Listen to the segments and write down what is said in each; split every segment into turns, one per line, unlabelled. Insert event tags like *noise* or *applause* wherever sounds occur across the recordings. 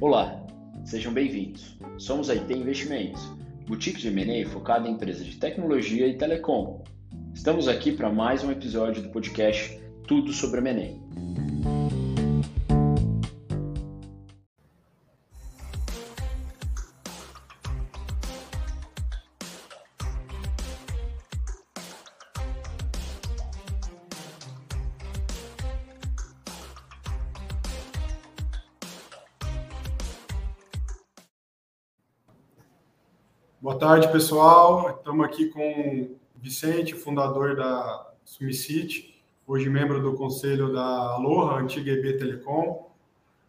Olá, sejam bem-vindos. Somos a IT Investimentos, boutique de M&A focada em empresas de tecnologia e telecom. Estamos aqui para mais um episódio do podcast Tudo sobre M&A.
Tarde, pessoal. Estamos aqui com Vicente, fundador da Sumicity, hoje membro do conselho da Aloha, antiga EB Telecom.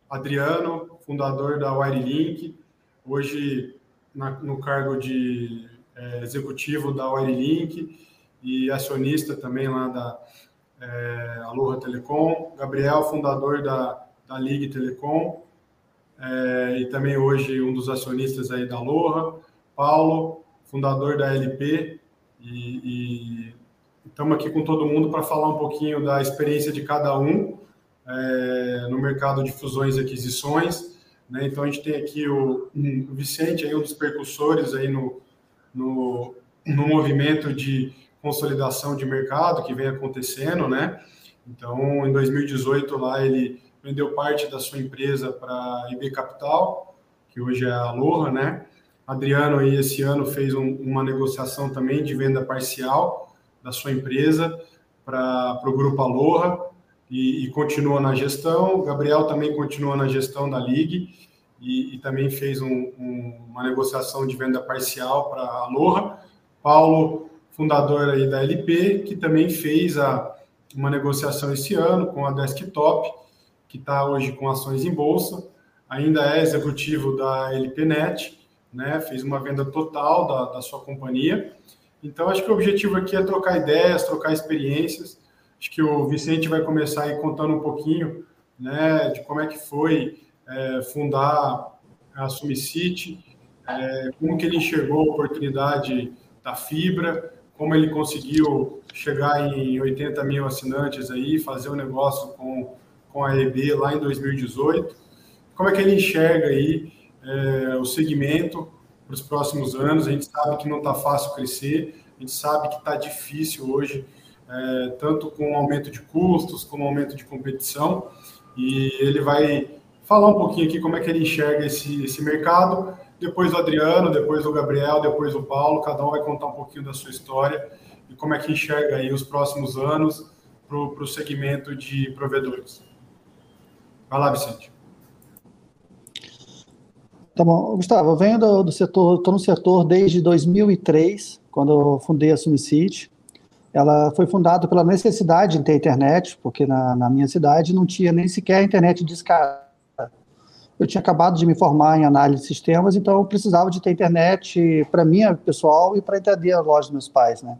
Adriano, fundador da Wirelink, hoje na, no cargo de é, executivo da Wirelink e acionista também lá da é, Aloha Telecom. Gabriel, fundador da, da Ligue Telecom é, e também hoje um dos acionistas aí da Aloha. Paulo, fundador da LP, e estamos aqui com todo mundo para falar um pouquinho da experiência de cada um é, no mercado de fusões e aquisições. Né? Então, a gente tem aqui o, o Vicente, aí, um dos percussores aí no, no, no movimento de consolidação de mercado que vem acontecendo, né? Então, em 2018, lá ele vendeu parte da sua empresa para a IB Capital, que hoje é a Aloha, né? Adriano aí esse ano fez um, uma negociação também de venda parcial da sua empresa para o grupo Aloha e, e, continua na gestão. Gabriel também continua na gestão da Ligue e, e também fez um, um, uma negociação de venda parcial para a Aloha. Paulo, fundador aí da LP, que também fez a, uma negociação esse ano com a Desktop, que está hoje com ações em bolsa, ainda é executivo da LPNet né? Fez uma venda total da, da sua companhia. Então, acho que o objetivo aqui é trocar ideias, trocar experiências. Acho que o Vicente vai começar aí contando um pouquinho, né, de como é que foi é, fundar a Sumicity, é, como que ele enxergou a oportunidade da fibra, como ele conseguiu chegar em 80 mil assinantes aí, fazer um negócio com, com a EB lá em 2018. Como é que ele enxerga aí é, o segmento para os próximos anos. A gente sabe que não está fácil crescer, a gente sabe que está difícil hoje, é, tanto com aumento de custos, como aumento de competição. E ele vai falar um pouquinho aqui como é que ele enxerga esse, esse mercado. Depois o Adriano, depois o Gabriel, depois o Paulo, cada um vai contar um pouquinho da sua história e como é que enxerga aí os próximos anos para o segmento de provedores. Vai lá, Vicente.
Tá bom. Gustavo, eu venho do, do setor, estou no setor desde 2003, quando eu fundei a Sumicity. Ela foi fundada pela necessidade de ter internet, porque na, na minha cidade não tinha nem sequer internet de escada. Eu tinha acabado de me formar em análise de sistemas, então eu precisava de ter internet para mim, pessoal, e para entender a loja dos meus pais, né?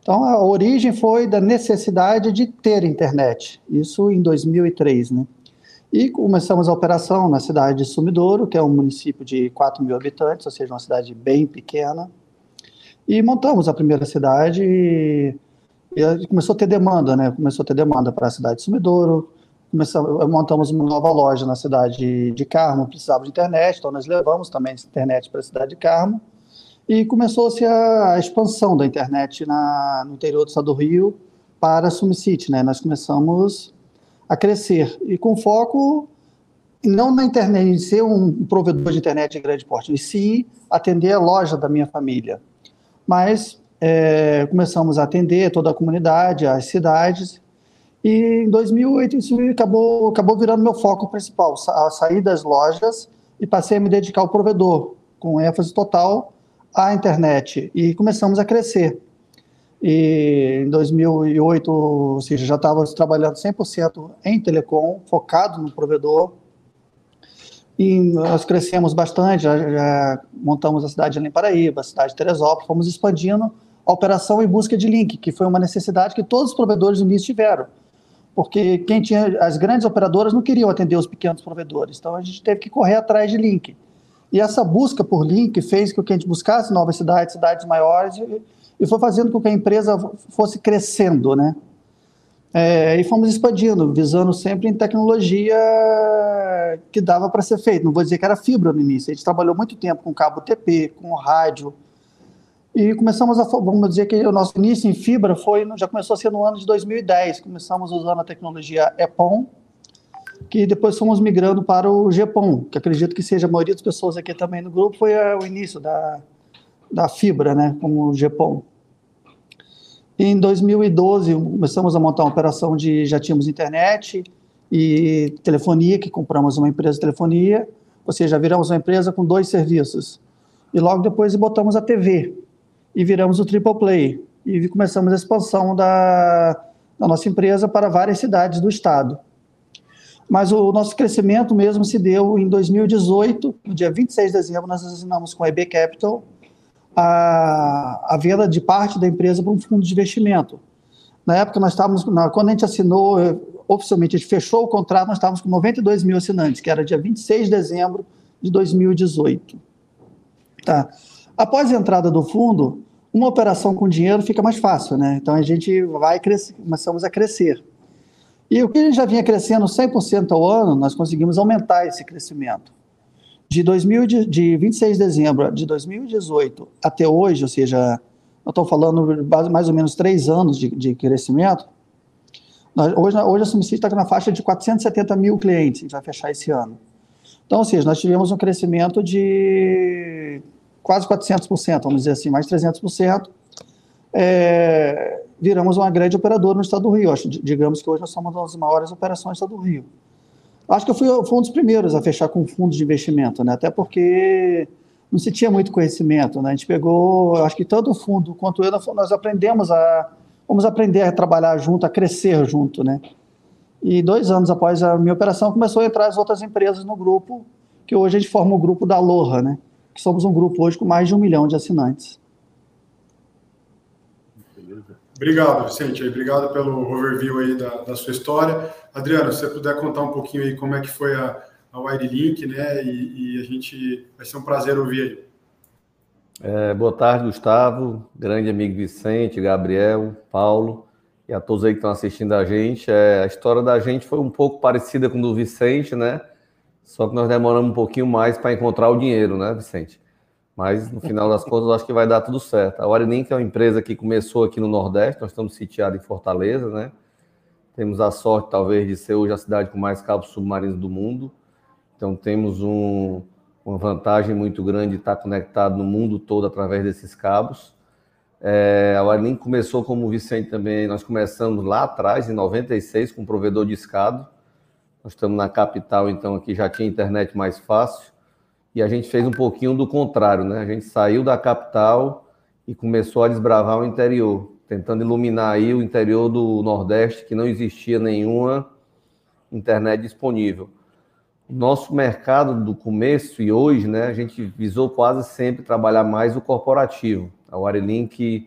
Então, a origem foi da necessidade de ter internet, isso em 2003, né? E começamos a operação na cidade de Sumidouro, que é um município de 4 mil habitantes, ou seja, uma cidade bem pequena. E montamos a primeira cidade e, e começou a ter demanda, né? Começou a ter demanda para a cidade de Sumidouro. Começamos, montamos uma nova loja na cidade de Carmo, precisava de internet, então nós levamos também internet para a cidade de Carmo. E começou-se a, a, expansão da internet na, no interior do estado do Rio para Sumicity, né? Nós começamos a crescer e com foco não na internet, em ser um provedor de internet de grande porte, e sim atender a loja da minha família. Mas é, começamos a atender toda a comunidade, as cidades, e em 2008 isso acabou, acabou virando meu foco principal, a sair das lojas e passei a me dedicar ao provedor, com ênfase total à internet, e começamos a crescer. E em 2008, ou seja, já estava trabalhando 100% em telecom, focado no provedor. E nós crescemos bastante, já, já montamos a cidade de Além Paraíba, a cidade de Teresópolis, fomos expandindo a operação em busca de link, que foi uma necessidade que todos os provedores no início tiveram. Porque quem tinha as grandes operadoras não queriam atender os pequenos provedores, então a gente teve que correr atrás de link. E essa busca por link fez com que a gente buscasse novas cidades, cidades maiores, e, e foi fazendo com que a empresa fosse crescendo, né? É, e fomos expandindo, visando sempre em tecnologia que dava para ser feito. Não vou dizer que era fibra no início. A gente trabalhou muito tempo com cabo TP, com rádio. E começamos a, vamos dizer que o nosso início em fibra foi, já começou a ser no ano de 2010. Começamos usando a tecnologia EPON, que depois fomos migrando para o GPON, que acredito que seja a maioria das pessoas aqui também no grupo, foi o início da, da fibra, né, como o GPON. Em 2012, começamos a montar uma operação de. Já tínhamos internet e telefonia, que compramos uma empresa de telefonia, ou seja, viramos uma empresa com dois serviços. E logo depois botamos a TV e viramos o Triple Play. E começamos a expansão da, da nossa empresa para várias cidades do estado. Mas o nosso crescimento mesmo se deu em 2018, no dia 26 de dezembro, nós assinamos com a EB Capital a, a venda de parte da empresa para um fundo de investimento. Na época, nós estávamos, na, quando a gente assinou, eh, oficialmente, a gente fechou o contrato, nós estávamos com 92 mil assinantes, que era dia 26 de dezembro de 2018. Tá. Após a entrada do fundo, uma operação com dinheiro fica mais fácil, né? Então a gente vai crescer, começamos a crescer. E o que já vinha crescendo 100% ao ano, nós conseguimos aumentar esse crescimento de, 2000, de, de 26 de dezembro de 2018 até hoje, ou seja, eu estou falando mais ou menos três anos de, de crescimento, nós, hoje, hoje a Sumicid está na faixa de 470 mil clientes, a gente vai fechar esse ano. Então, ou seja, nós tivemos um crescimento de quase 400%, vamos dizer assim, mais 300%. É, viramos uma grande operadora no estado do Rio. Acho, digamos que hoje nós somos uma das maiores operações do estado do Rio. Acho que eu fui, fui um dos primeiros a fechar com fundos de investimento, né? até porque não se tinha muito conhecimento. Né? A gente pegou, acho que tanto o fundo quanto eu, nós aprendemos a, vamos aprender a trabalhar junto, a crescer junto. Né? E dois anos após a minha operação, começou a entrar as outras empresas no grupo, que hoje a gente forma o grupo da Aloha, né? que somos um grupo hoje com mais de um milhão de assinantes.
Obrigado, Vicente. Obrigado pelo overview aí da, da sua história. Adriano, se você puder contar um pouquinho aí como é que foi a, a Wirelink, né? E, e, a gente vai ser um prazer ouvir aí.
É, boa tarde, Gustavo, grande amigo Vicente, Gabriel, Paulo e a todos aí que estão assistindo a gente. É, a história da gente foi um pouco parecida com a do Vicente, né? Só que nós demoramos um pouquinho mais para encontrar o dinheiro, né, Vicente? Mas no final das contas, acho que vai dar tudo certo. A Warlink é uma empresa que começou aqui no Nordeste, nós estamos sitiados em Fortaleza, né? Temos a sorte, talvez, de ser hoje a cidade com mais cabos submarinos do mundo. Então, temos um, uma vantagem muito grande de estar conectado no mundo todo através desses cabos. É, a Warlink começou, como o Vicente também, nós começamos lá atrás, em 96, com um provedor de escado. Nós estamos na capital, então aqui já tinha internet mais fácil e a gente fez um pouquinho do contrário, né? A gente saiu da capital e começou a desbravar o interior, tentando iluminar aí o interior do Nordeste, que não existia nenhuma internet disponível. Nosso mercado do começo e hoje, né, a gente visou quase sempre trabalhar mais o corporativo. A Warelink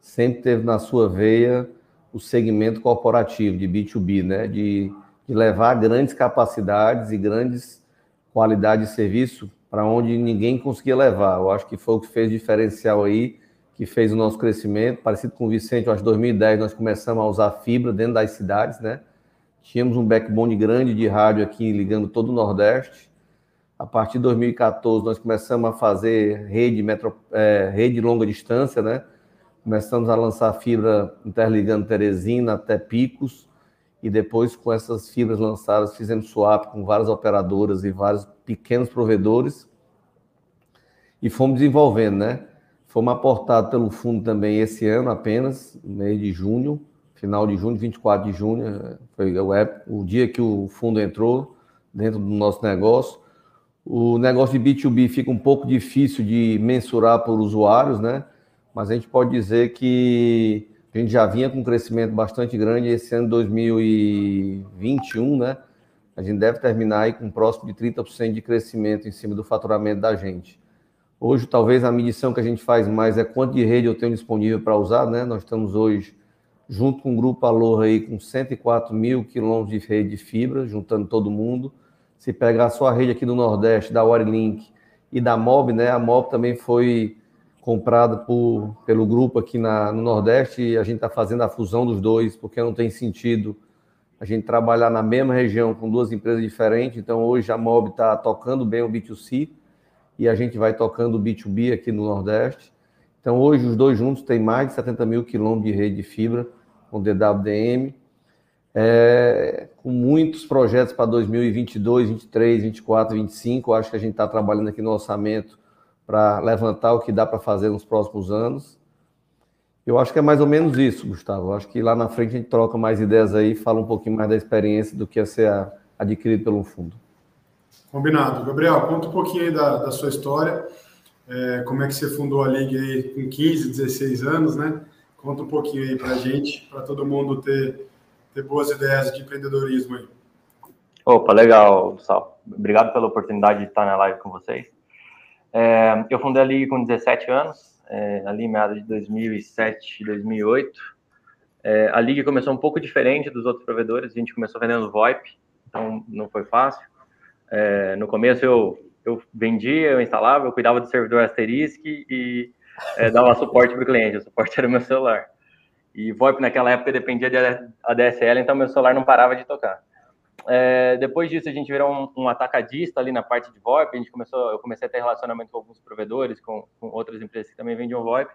sempre teve na sua veia o segmento corporativo de B2B, né, de, de levar grandes capacidades e grandes qualidade de serviço para onde ninguém conseguia levar. Eu acho que foi o que fez diferencial aí, que fez o nosso crescimento. Parecido com o Vicente, acho que em 2010 nós começamos a usar fibra dentro das cidades, né? Tínhamos um backbone grande de rádio aqui ligando todo o Nordeste. A partir de 2014 nós começamos a fazer rede, metro, é, rede longa distância, né? Começamos a lançar fibra interligando Teresina até Picos e depois com essas fibras lançadas fizemos swap com várias operadoras e vários pequenos provedores e fomos desenvolvendo, né? Fomos aportados pelo fundo também esse ano apenas, mês de junho, final de junho, 24 de junho, eh, foi o, o dia que o fundo entrou dentro do nosso negócio. O negócio de B2B fica um pouco difícil de mensurar por usuários, né? Mas a gente pode dizer que a gente já vinha com um crescimento bastante grande esse ano 2021, né? A gente deve terminar aí com próximo de 30% de crescimento em cima do faturamento da gente. Hoje, talvez a medição que a gente faz mais é quanto de rede eu tenho disponível para usar, né? Nós estamos hoje, junto com o Grupo Aloha aí, com 104 mil quilômetros de rede de fibra, juntando todo mundo. Se pegar só a rede aqui do Nordeste, da Warlink e da Mob, né? A Mob também foi comprada por, pelo grupo aqui na, no Nordeste e a gente está fazendo a fusão dos dois, porque não tem sentido a gente trabalhar na mesma região com duas empresas diferentes. Então, hoje a Mob está tocando bem o B2C e a gente vai tocando o B2B aqui no Nordeste. Então, hoje os dois juntos têm mais de 70 mil quilômetros de rede de fibra com DWDM, é, com muitos projetos para 2022, 2023, 2024, 2025. Acho que a gente está trabalhando aqui no orçamento para levantar o que dá para fazer nos próximos anos. Eu acho que é mais ou menos isso, Gustavo. Eu acho que lá na frente a gente troca mais ideias aí, fala um pouquinho mais da experiência do que a ser adquirido pelo fundo.
Combinado. Gabriel, conta um pouquinho aí da, da sua história. É, como é que você fundou a Liga aí com 15, 16 anos, né? Conta um pouquinho aí para a gente, para todo mundo ter, ter boas ideias de empreendedorismo aí.
Opa, legal, Gustavo. Obrigado pela oportunidade de estar na live com vocês. É, eu fundei a Liga com 17 anos, é, ali em meados de 2007, 2008. É, a Liga começou um pouco diferente dos outros provedores, a gente começou vendendo VoIP, então não foi fácil. É, no começo eu, eu vendia, eu instalava, eu cuidava do servidor Asterisk e é, dava suporte para o cliente, o suporte era o meu celular. E VoIP naquela época dependia da ADSL, então meu celular não parava de tocar. É, depois disso, a gente virou um, um, atacadista ali na parte de VoIP. A gente começou, eu comecei a ter relacionamento com alguns provedores, com, com outras empresas que também vendiam VoIP.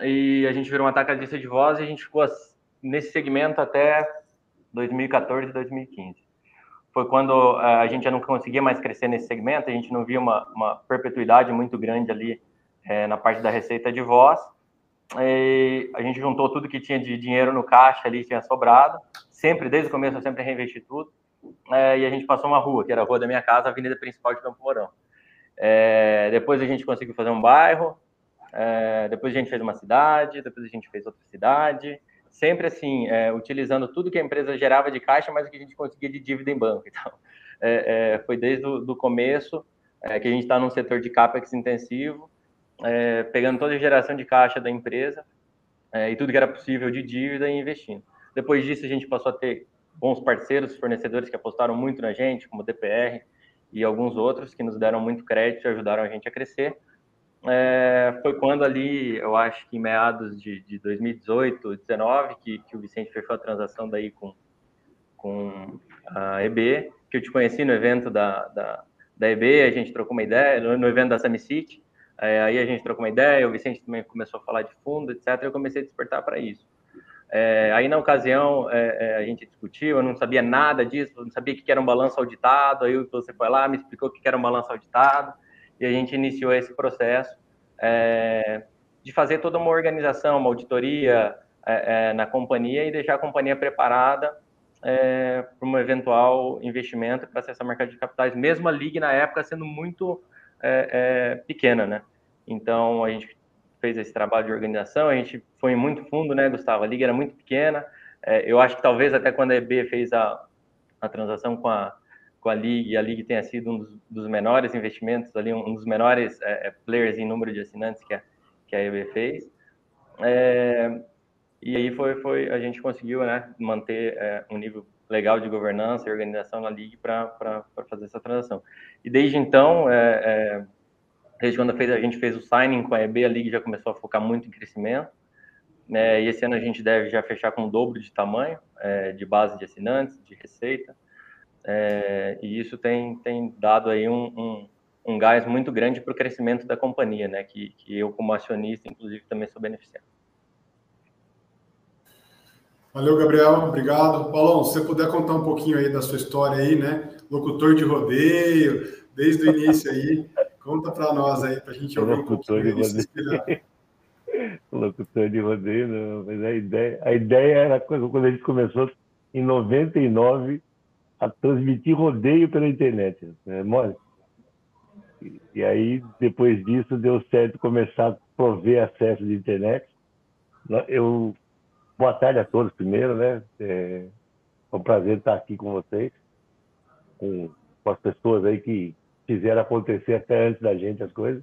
E a gente virou um atacadista de voz e a gente ficou nesse segmento até 2014, 2015. Foi quando é, a gente já não conseguia mais crescer nesse segmento, a gente não via uma, uma perpetuidade muito grande ali é, na parte da receita de voz. E a gente juntou tudo que tinha de dinheiro no caixa ali, tinha sobrado. Sempre, desde o começo, eu sempre reinvesti tudo. É, e a gente passou uma rua, que era a rua da minha casa, a avenida principal de Campo Mourão. É, depois a gente conseguiu fazer um bairro, é, depois a gente fez uma cidade, depois a gente fez outra cidade. Sempre assim, é, utilizando tudo que a empresa gerava de caixa, mas o que a gente conseguia de dívida em banco. *laughs* Então, é, é, foi desde o começo que a gente está num setor de CAPEX intensivo, pegando toda a geração de caixa da empresa e tudo que era possível de dívida e investindo. Depois disso, a gente passou a ter bons parceiros, fornecedores que apostaram muito na gente, como DPR e alguns outros que nos deram muito crédito e ajudaram a gente a crescer. É, foi quando ali, eu acho que em meados de, de 2018, 2019, que, que o Vicente fechou a transação daí com, com a EB, que eu te conheci no evento da, da, da EB, a gente trocou uma ideia, no, evento da Summit City, é, aí a gente trocou uma ideia, o Vicente também começou a falar de fundo, etc. Eu comecei a despertar para isso. É, aí na ocasião é, é, a gente discutiu, eu não sabia nada disso, não sabia o que era um balanço auditado. Aí você foi lá, me explicou o que era um balanço auditado e a gente iniciou esse processo é, de fazer toda uma organização, uma auditoria é, na companhia e deixar a companhia preparada para um eventual investimento para acessar o mercado de capitais, mesmo a Ligue na época sendo muito pequena, né? Então, a gente fez esse trabalho de organização, a gente foi muito fundo, né, Gustavo? A liga era muito pequena. É, eu acho que talvez até quando a EB fez a, a transação com a, com a Liga, a Liga tenha sido um dos, dos menores investimentos ali, um, dos menores é, é, players em número de assinantes que a, que a EB fez. É, e aí foi, foi, a gente conseguiu né, manter é, um nível legal de governança e organização na Liga para fazer essa transação. E desde então, é, é Desde quando a gente fez o signing com a EB, a Liga já começou a focar muito em crescimento. Né? E esse ano a gente deve já fechar com o dobro de tamanho, é, de base de assinantes, de receita. É, e isso tem, tem dado aí um, um, um gás muito grande para o crescimento da companhia, né? Que, que eu, como acionista, inclusive, também sou beneficiado.
Valeu, Gabriel. Obrigado. Paulão, se você puder contar um pouquinho aí da sua história aí, né? Locutor de rodeio, desde o início aí. *laughs* Conta para nós aí, para a gente ouvir um rodeio. *laughs*
Locutor de rodeio, não, mas a ideia, a ideia era quando a gente começou em 99 a transmitir rodeio pela internet, né, mole? E, e aí, depois disso, deu certo começar a prover acesso de internet. Eu, boa tarde a todos primeiro, né? É, é um prazer estar aqui com vocês, com, com as pessoas aí que fizeram acontecer até antes da gente as coisas.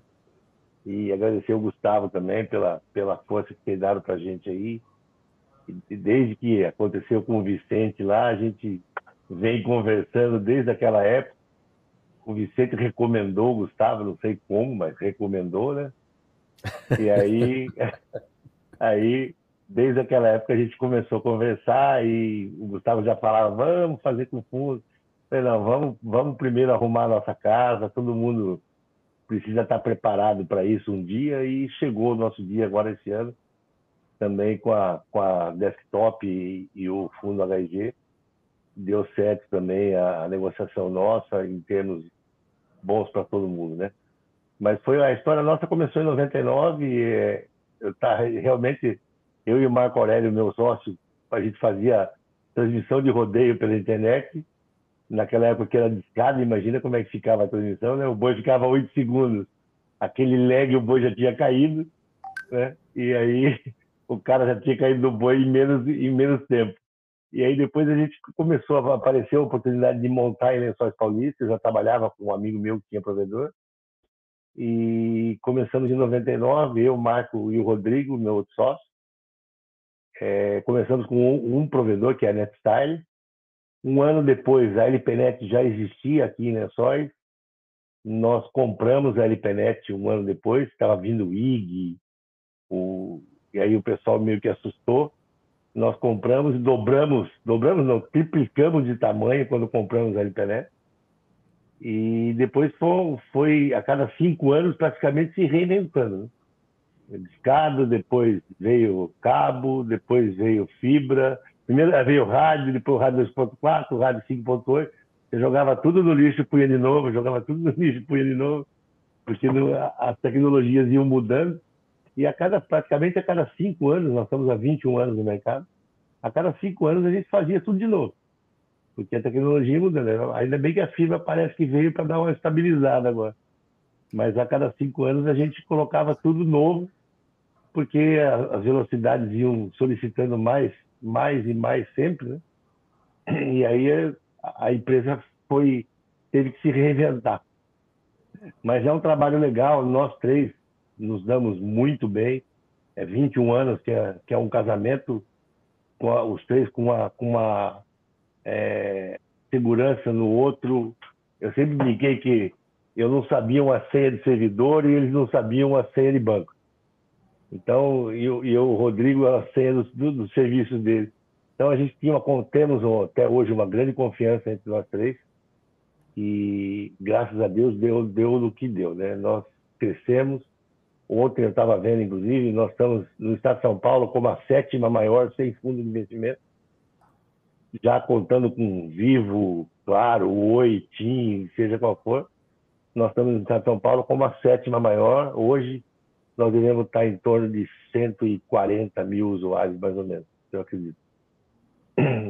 E agradecer o Gustavo também pela, pela força que tem dado para a gente aí. E desde que aconteceu com o Vicente lá, a gente vem conversando desde aquela época. O Vicente recomendou o Gustavo, não sei como, mas recomendou, né? E aí, *laughs* aí, desde aquela época a gente começou a conversar e o Gustavo já falava, vamos fazer com fundo. Falei, não, vamos, vamos primeiro arrumar a nossa casa, todo mundo precisa estar preparado para isso um dia e chegou o nosso dia agora esse ano, também com a, com a desktop e, e o fundo HG. Deu certo também a, a negociação nossa em termos bons para todo mundo, né? Mas foi a história nossa começou em 99 e é, eu tá realmente eu e o Marco Aurélio, meu sócio, a gente fazia transmissão de rodeio pela internet. Naquela época que era discada, imagina como é que ficava a transmissão, né? O boi ficava oito segundos, aquele lag o boi já tinha caído, né? E aí *laughs* o cara já tinha caído do boi em menos em menos tempo. E aí depois a gente começou a aparecer a oportunidade de montar em Lençóis Paulistas. Eu já trabalhava com um amigo meu que tinha provedor. E começamos em 99, eu, Marco e o Rodrigo, meu outro sócio. É, começamos com um, um, provedor, que é a NetStyle. Um ano depois, a LPNet já existia aqui em Lençóis. Nós compramos a LPNet um ano depois, estava vindo o IG, o... e aí o pessoal meio que assustou nós compramos e dobramos, dobramos não, triplicamos de tamanho quando compramos a LPNet. E depois foi, foi a cada cinco anos praticamente se reinventando. Né? Discado, depois veio cabo, depois veio fibra, primeiro veio rádio, depois o rádio 2.4, o rádio 5.8. Você jogava tudo no lixo, punha de novo, jogava tudo no *laughs* lixo, punha de novo, porque as tecnologias iam mudando. E a cada, praticamente a cada cinco anos, nós estamos há 21 anos no mercado, a cada cinco anos a gente fazia tudo de novo. Porque a tecnologia muda, né? Ainda bem que a fibra parece que veio para dar uma estabilizada agora. Mas a cada cinco anos a gente colocava tudo novo, porque as velocidades iam solicitando mais, mais e mais sempre, né? E aí a empresa foi teve que se reinventar. Mas é um trabalho legal, nós três nos damos muito bem. É 21 anos que é, que é um casamento, com a, os três com uma, com uma é, segurança no outro. Eu sempre brinquei que eu não sabia uma senha de servidor e eles não sabiam a senha de banco. Então, e eu o Rodrigo, a senha dos do, do serviços dele. Então, a gente tinha uma, temos até hoje uma grande confiança entre nós três e, graças a Deus, deu, deu no que deu. Né? Nós crescemos, Ontem eu estava vendo, inclusive, nós estamos no estado de São Paulo como a sétima maior sem fundo de investimento, já contando com Vivo, Claro, Oi, TIM, seja qual for. Nós estamos no estado de São Paulo como a sétima maior. Hoje nós devemos estar em torno de 140 mil usuários, mais ou menos, eu acredito.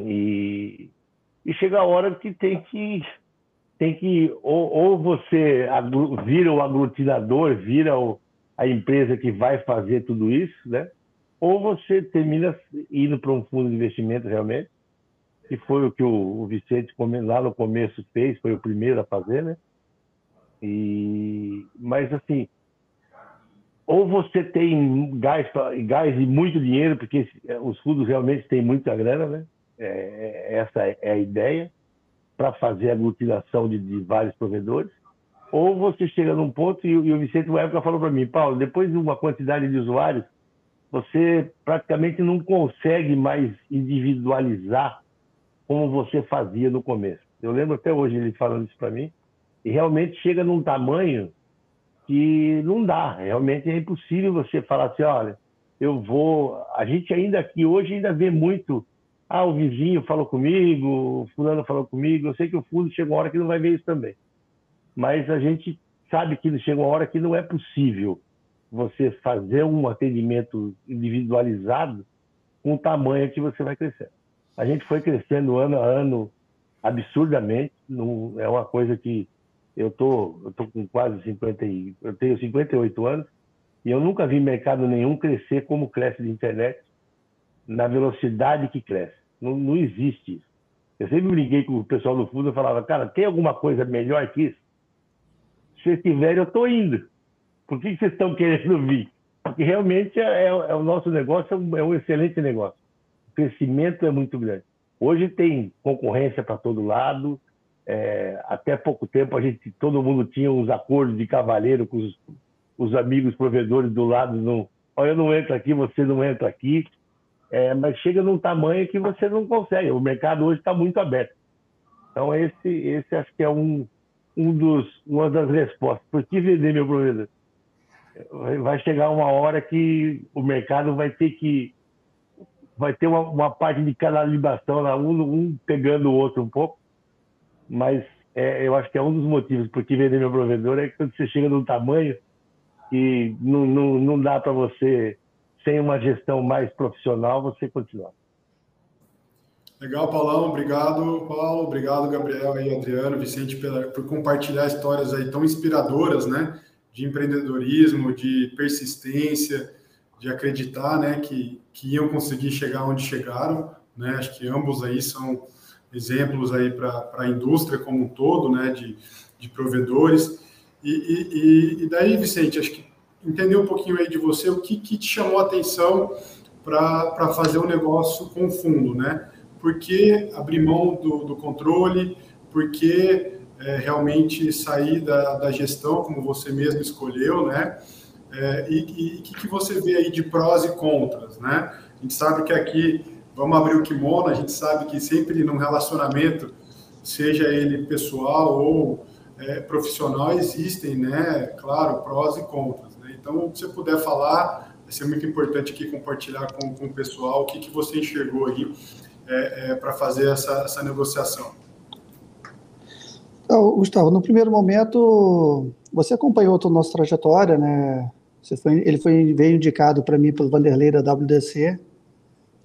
E, e chega a hora que tem que tem que ou, ou você vira o aglutinador, vira o, a empresa que vai fazer tudo isso, né? Ou você termina indo para um fundo de investimento realmente, que foi o que o, Vicente lá no começo fez, foi o primeiro a fazer, né? E mas assim, ou você tem gás, gás e muito dinheiro, porque os fundos realmente têm muita grana, né? É, é essa é a ideia para fazer a aglutinação de, de vários provedores ou você chega num ponto e, e o Vicente, uma época, falou para mim, Paulo, depois de uma quantidade de usuários, você praticamente não consegue mais individualizar como você fazia no começo. Eu lembro até hoje ele falando isso para mim, e realmente chega num tamanho que não dá, realmente é impossível você falar assim, olha, eu vou, a gente ainda aqui hoje ainda vê muito, ah, o vizinho falou comigo, o fulano falou comigo, eu sei que o fundo chega uma hora que não vai ver isso também mas a gente sabe que chega uma hora que não é possível você fazer um atendimento individualizado com o tamanho que você vai crescer. A gente foi crescendo ano a ano absurdamente, não, é uma coisa que eu tô, eu tô com quase 50 e, eu tenho 58 anos e eu nunca vi mercado nenhum crescer como cresce de internet na velocidade que cresce. Não, não existe isso. Eu sempre briguei com o pessoal do fundo e falava, cara, tem alguma coisa melhor que isso? se tiverem, eu estou indo. Por que vocês estão querendo vir? Porque realmente é, é, é o nosso negócio, é um, é um, excelente negócio. O crescimento é muito grande. Hoje tem concorrência para todo lado. É, até pouco tempo a gente, todo mundo tinha uns acordos de cavaleiro com os, os amigos provedores do lado não, olha, eu não entro aqui, você não entra aqui, é, mas chega num tamanho que você não consegue. O mercado hoje está muito aberto. Então esse, esse acho que é um, um dos, uma das respostas. Por que vender meu provedor? Vai chegar uma hora que o mercado vai ter que vai ter uma, uma parte de canalização, um, um pegando o outro um pouco, mas é, eu acho que é um dos motivos por que vender meu provedor é que quando você chega num tamanho que não, não, não dá para você, sem uma gestão mais profissional, você continuar.
Legal, Paulão. Obrigado, Paulo. Obrigado, Gabriel e Adriano, Vicente, por compartilhar histórias aí tão inspiradoras, né? De empreendedorismo, de persistência, de acreditar, né? Que, que iam conseguir chegar onde chegaram, né? Acho que ambos aí são exemplos aí para a indústria como um todo, né? De, de provedores. E, e, e daí, Vicente, acho que entender um pouquinho aí de você, o que, que te chamou a atenção para fazer um negócio com fundo, né? por que abrir mão do, do controle, por que é, realmente sair da, da, gestão, como você mesmo escolheu, né? É, e o que, que você vê aí de prós e contras, né? A gente sabe que aqui, vamos abrir o kimono, a gente sabe que sempre num relacionamento, seja ele pessoal ou é, profissional, existem, né? Claro, prós e contras, né? Então, se você puder falar, vai ser muito importante aqui compartilhar com, com o pessoal o que, que você enxergou aí é, é, para fazer essa, essa negociação?
Então, Gustavo, no primeiro momento, você acompanhou toda a nossa trajetória, né? Foi, ele foi, veio indicado para mim pelo Vanderlei da WDC.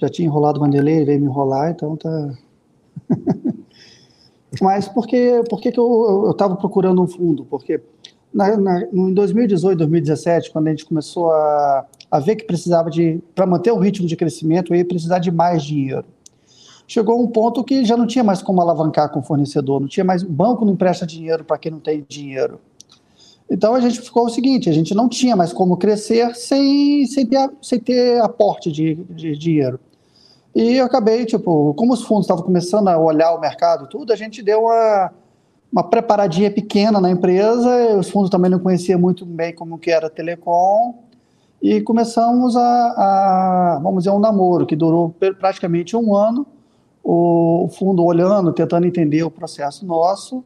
Já tinha enrolado o Vanderlei, veio me enrolar, então tá. *laughs* Mas por que, por que, que eu estava procurando um fundo? Porque na, na, em 2018, 2017, quando a gente começou a, a ver que precisava de, para manter o ritmo de crescimento, ia precisar de mais dinheiro chegou um ponto que já não tinha mais como alavancar com o fornecedor, não tinha mais. Banco não empresta dinheiro para quem não tem dinheiro. Então a gente ficou o seguinte: a gente não tinha mais como crescer sem, sem, ter, sem ter aporte de, de dinheiro. E eu acabei, tipo, como os fundos estavam começando a olhar o mercado, tudo, a gente deu uma, uma preparadinha pequena na empresa, os fundos também não conheciam muito bem como que era telecom, e começamos a, a, vamos dizer, um namoro que durou praticamente um ano, o fundo olhando, tentando entender o processo nosso,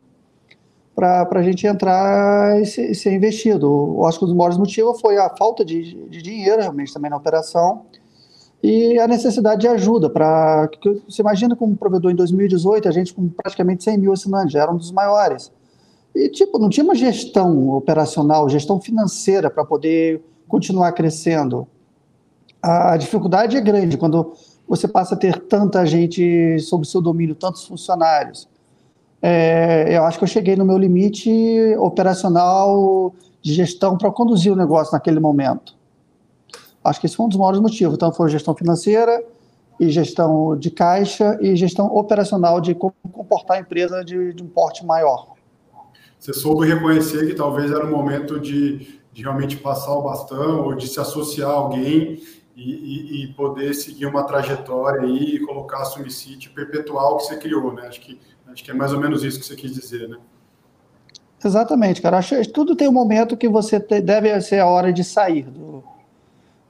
para a gente entrar e ser, ser, investido. Eu acho que um dos maiores motivos foi a falta de, de dinheiro, realmente, também na operação, e a necessidade de ajuda. Para Você imagina como provedor em 2018, a gente com praticamente 100 mil assinantes, já era um dos maiores. E, tipo, não tinha uma gestão operacional, gestão financeira para poder continuar crescendo. A dificuldade é grande quando você passa a ter tanta gente sob seu domínio, tantos funcionários. É, eu acho que eu cheguei no meu limite operacional de gestão para conduzir o negócio naquele momento. Acho que esse foi um dos maiores motivos. Então, foi gestão financeira e gestão de caixa e gestão operacional de comportar a empresa de, de um porte maior.
Você soube reconhecer que talvez era o momento de, de realmente passar o bastão ou de se associar a alguém e, e, e, poder seguir uma trajetória aí e colocar a Sumicity perpetuar o que você criou, né? Acho que, acho que é mais ou menos isso que você quis dizer, né?
Exatamente, cara. Acho tudo tem um momento que você te, deve ser a hora de sair. Do...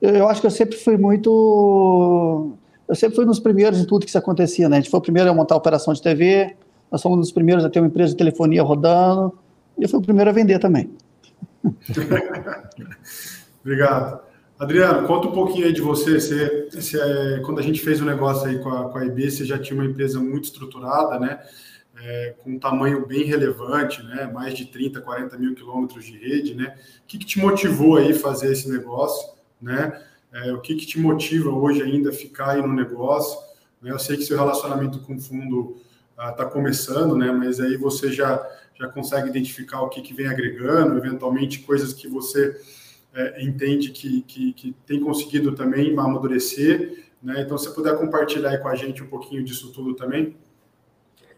Eu, acho que eu sempre fui muito. Eu sempre fui nos primeiros em tudo que isso acontecia, né? A gente foi o primeiro a montar a operação de TV, nós fomos um dos primeiros a ter uma empresa de telefonia rodando, e eu fui o primeiro a vender também. *laughs*
Obrigado. Adriano, conta um pouquinho aí de você. você, você é, quando a gente fez o um negócio aí com a, com a IB, você já tinha uma empresa muito estruturada, né? É, com um tamanho bem relevante, né? Mais de 30, 40 mil quilômetros de rede, né? O que, que te motivou aí fazer esse negócio, né? É, o que, que te motiva hoje ainda a ficar aí no negócio? Né? Eu sei que seu relacionamento com o fundo está ah, começando, né? Mas aí você já já consegue identificar o que, que vem agregando, eventualmente coisas que você é, entende que, que, que, tem conseguido também amadurecer. Né? Então, se puder compartilhar com a gente um pouquinho disso tudo também.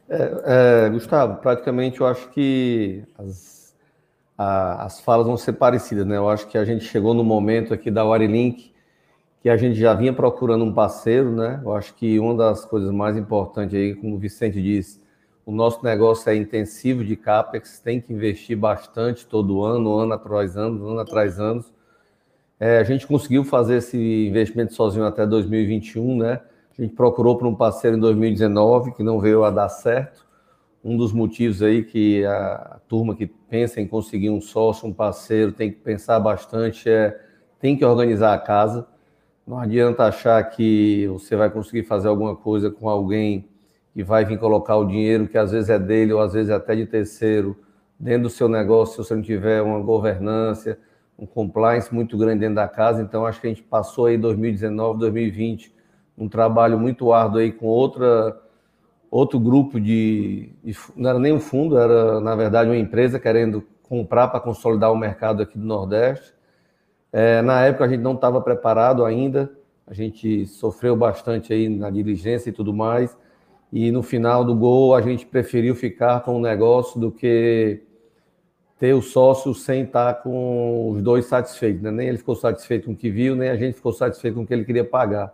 É, é, Gustavo, praticamente eu acho que as, a, as falas vão ser parecidas, né? Eu acho que a gente chegou no momento aqui da Warilink que a gente já vinha procurando um parceiro, né? Eu acho que uma das coisas mais importantes aí, como o Vicente disse, O nosso negócio é intensivo de CAPEX, tem que investir bastante todo ano, ano atrás ano, ano atrás ano. É, a gente conseguiu fazer esse investimento sozinho até 2021, né? A gente procurou por um parceiro em 2019, que não veio a dar certo. Um dos motivos aí que a turma que pensa em conseguir um sócio, um parceiro, tem que pensar bastante é tem que organizar a casa. Não adianta achar que você vai conseguir fazer alguma coisa com alguém que vai vir colocar o dinheiro que às vezes é dele ou às vezes é até de terceiro dentro do seu negócio, se você não tiver uma governança, um compliance muito grande dentro da casa. Então, acho que a gente passou aí 2019, 2020, um trabalho muito árduo aí com outra, outro grupo de, Não era nem um fundo, era, na verdade, uma empresa querendo comprar para consolidar o mercado aqui do Nordeste. É, na época, a gente não estava preparado ainda, a gente sofreu bastante aí na diligência e tudo mais e no final do gol a gente preferiu ficar com o negócio do que ter o sócio sem estar com os dois satisfeitos. Né? Nem ele ficou satisfeito com o que viu, nem a gente ficou satisfeito com o que ele queria pagar.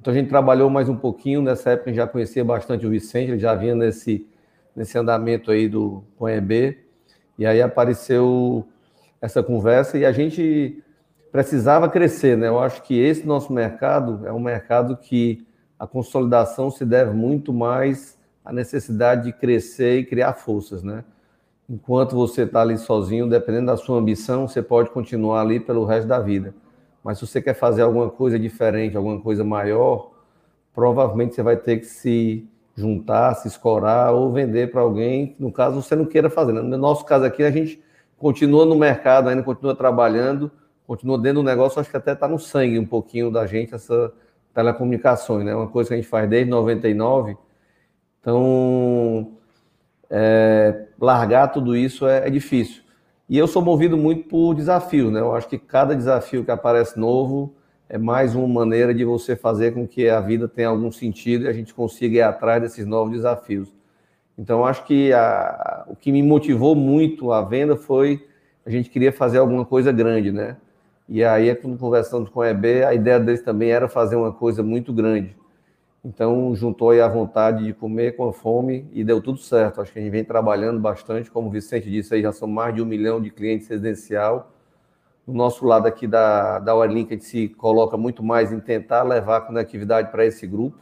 Então a gente trabalhou mais um pouquinho. Nessa época a gente já conhecia bastante o Vicente, ele já vinha nesse, nesse andamento aí do EB. E aí apareceu essa conversa e a gente precisava crescer. Né? Eu acho que esse nosso mercado é um mercado que a consolidação se deve muito mais à necessidade de crescer e criar forças, né? Enquanto você está ali sozinho, dependendo da sua ambição, você pode continuar ali pelo resto da vida. Mas se você quer fazer alguma coisa diferente, alguma coisa maior, provavelmente você vai ter que se juntar, se escorar ou vender para alguém, no caso você não queira fazer. Né? No nosso caso aqui, a gente continua no mercado, ainda continua trabalhando, continua dentro do negócio, acho que até está no sangue um pouquinho da gente essa telecomunicações, né? Uma coisa que a gente faz desde 99. Então, é, largar tudo isso é, é, difícil. E eu sou movido muito por desafio, né? Eu acho que cada desafio que aparece novo é mais uma maneira de você fazer com que a vida tenha algum sentido e a gente consiga ir atrás desses novos desafios. Então, acho que a, o que me motivou muito a venda foi a gente queria fazer alguma coisa grande, né? E aí, conversando com o EB, a ideia deles também era fazer uma coisa muito grande. Então, juntou aí a vontade de comer com a fome e deu tudo certo. Acho que a gente vem trabalhando bastante, como o Vicente disse aí, já são mais de um milhão de clientes residencial. No nosso lado aqui da, da Wirelink, a gente se coloca muito mais em tentar levar a conectividade para esse grupo,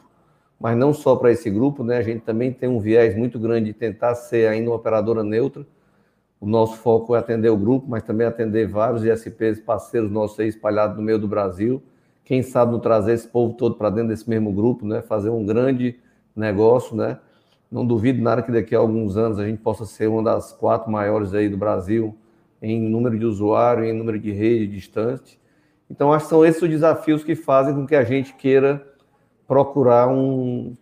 mas não só para esse grupo, né? A gente também tem um viés muito grande de tentar ser ainda uma operadora neutra, o nosso foco é atender o grupo, mas também atender vários ISPs, parceiros nossos aí espalhados no meio do Brasil. Quem sabe trazer esse povo todo para dentro desse mesmo grupo, né? Fazer um grande negócio, né? Não duvido nada que daqui a alguns anos a gente possa ser uma das quatro maiores aí do Brasil em número de usuário, em número de rede distante. Então, acho que são esses os desafios que fazem com que a gente queira procurar um,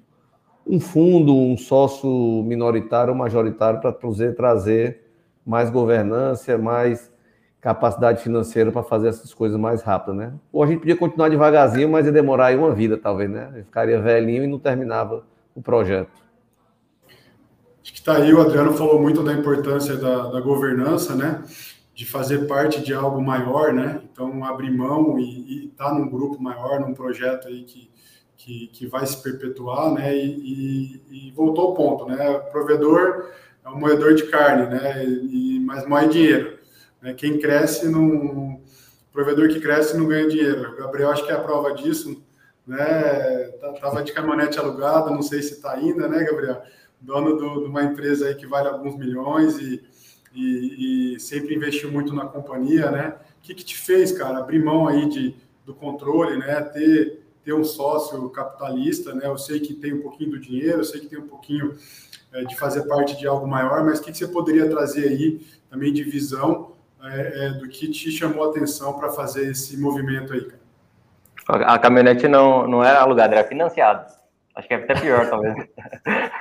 um fundo, um sócio minoritário ou majoritário para trazer mais governança, mais capacidade financeira para fazer essas coisas mais rápidas, né? Ou a gente podia continuar devagarzinho, mas ia demorar aí uma vida, talvez, né? Eu ficaria velhinho e não terminava o projeto.
Acho que está aí, o Adriano falou muito da importância da, da, governança, né? De fazer parte de algo maior, né? Então, abrir mão e estar tá num grupo maior, num projeto aí que, que, que vai se perpetuar, né? E, e, e voltou ao ponto, né? Provedor é um moedor de carne, né? E, mas moe dinheiro. Né? Quem cresce não. provedor que cresce não ganha dinheiro. O Gabriel acho que é a prova disso. Né? Tá, tava de caminhonete alugada, não sei se está ainda, né, Gabriel? Dono do, de uma empresa aí que vale alguns milhões e, e, e sempre investiu muito na companhia, né? O que, que te fez, cara, abrir mão aí de, do controle, né? Ter, ter um sócio capitalista, né? Eu sei que tem um pouquinho do dinheiro, eu sei que tem um pouquinho é, de fazer parte de algo maior, mas o que, que você poderia trazer aí também de visão é, é, do que te chamou a atenção para fazer esse movimento aí,
cara? A caminhonete não, não era alugada, era financiada. Acho que é até pior, talvez.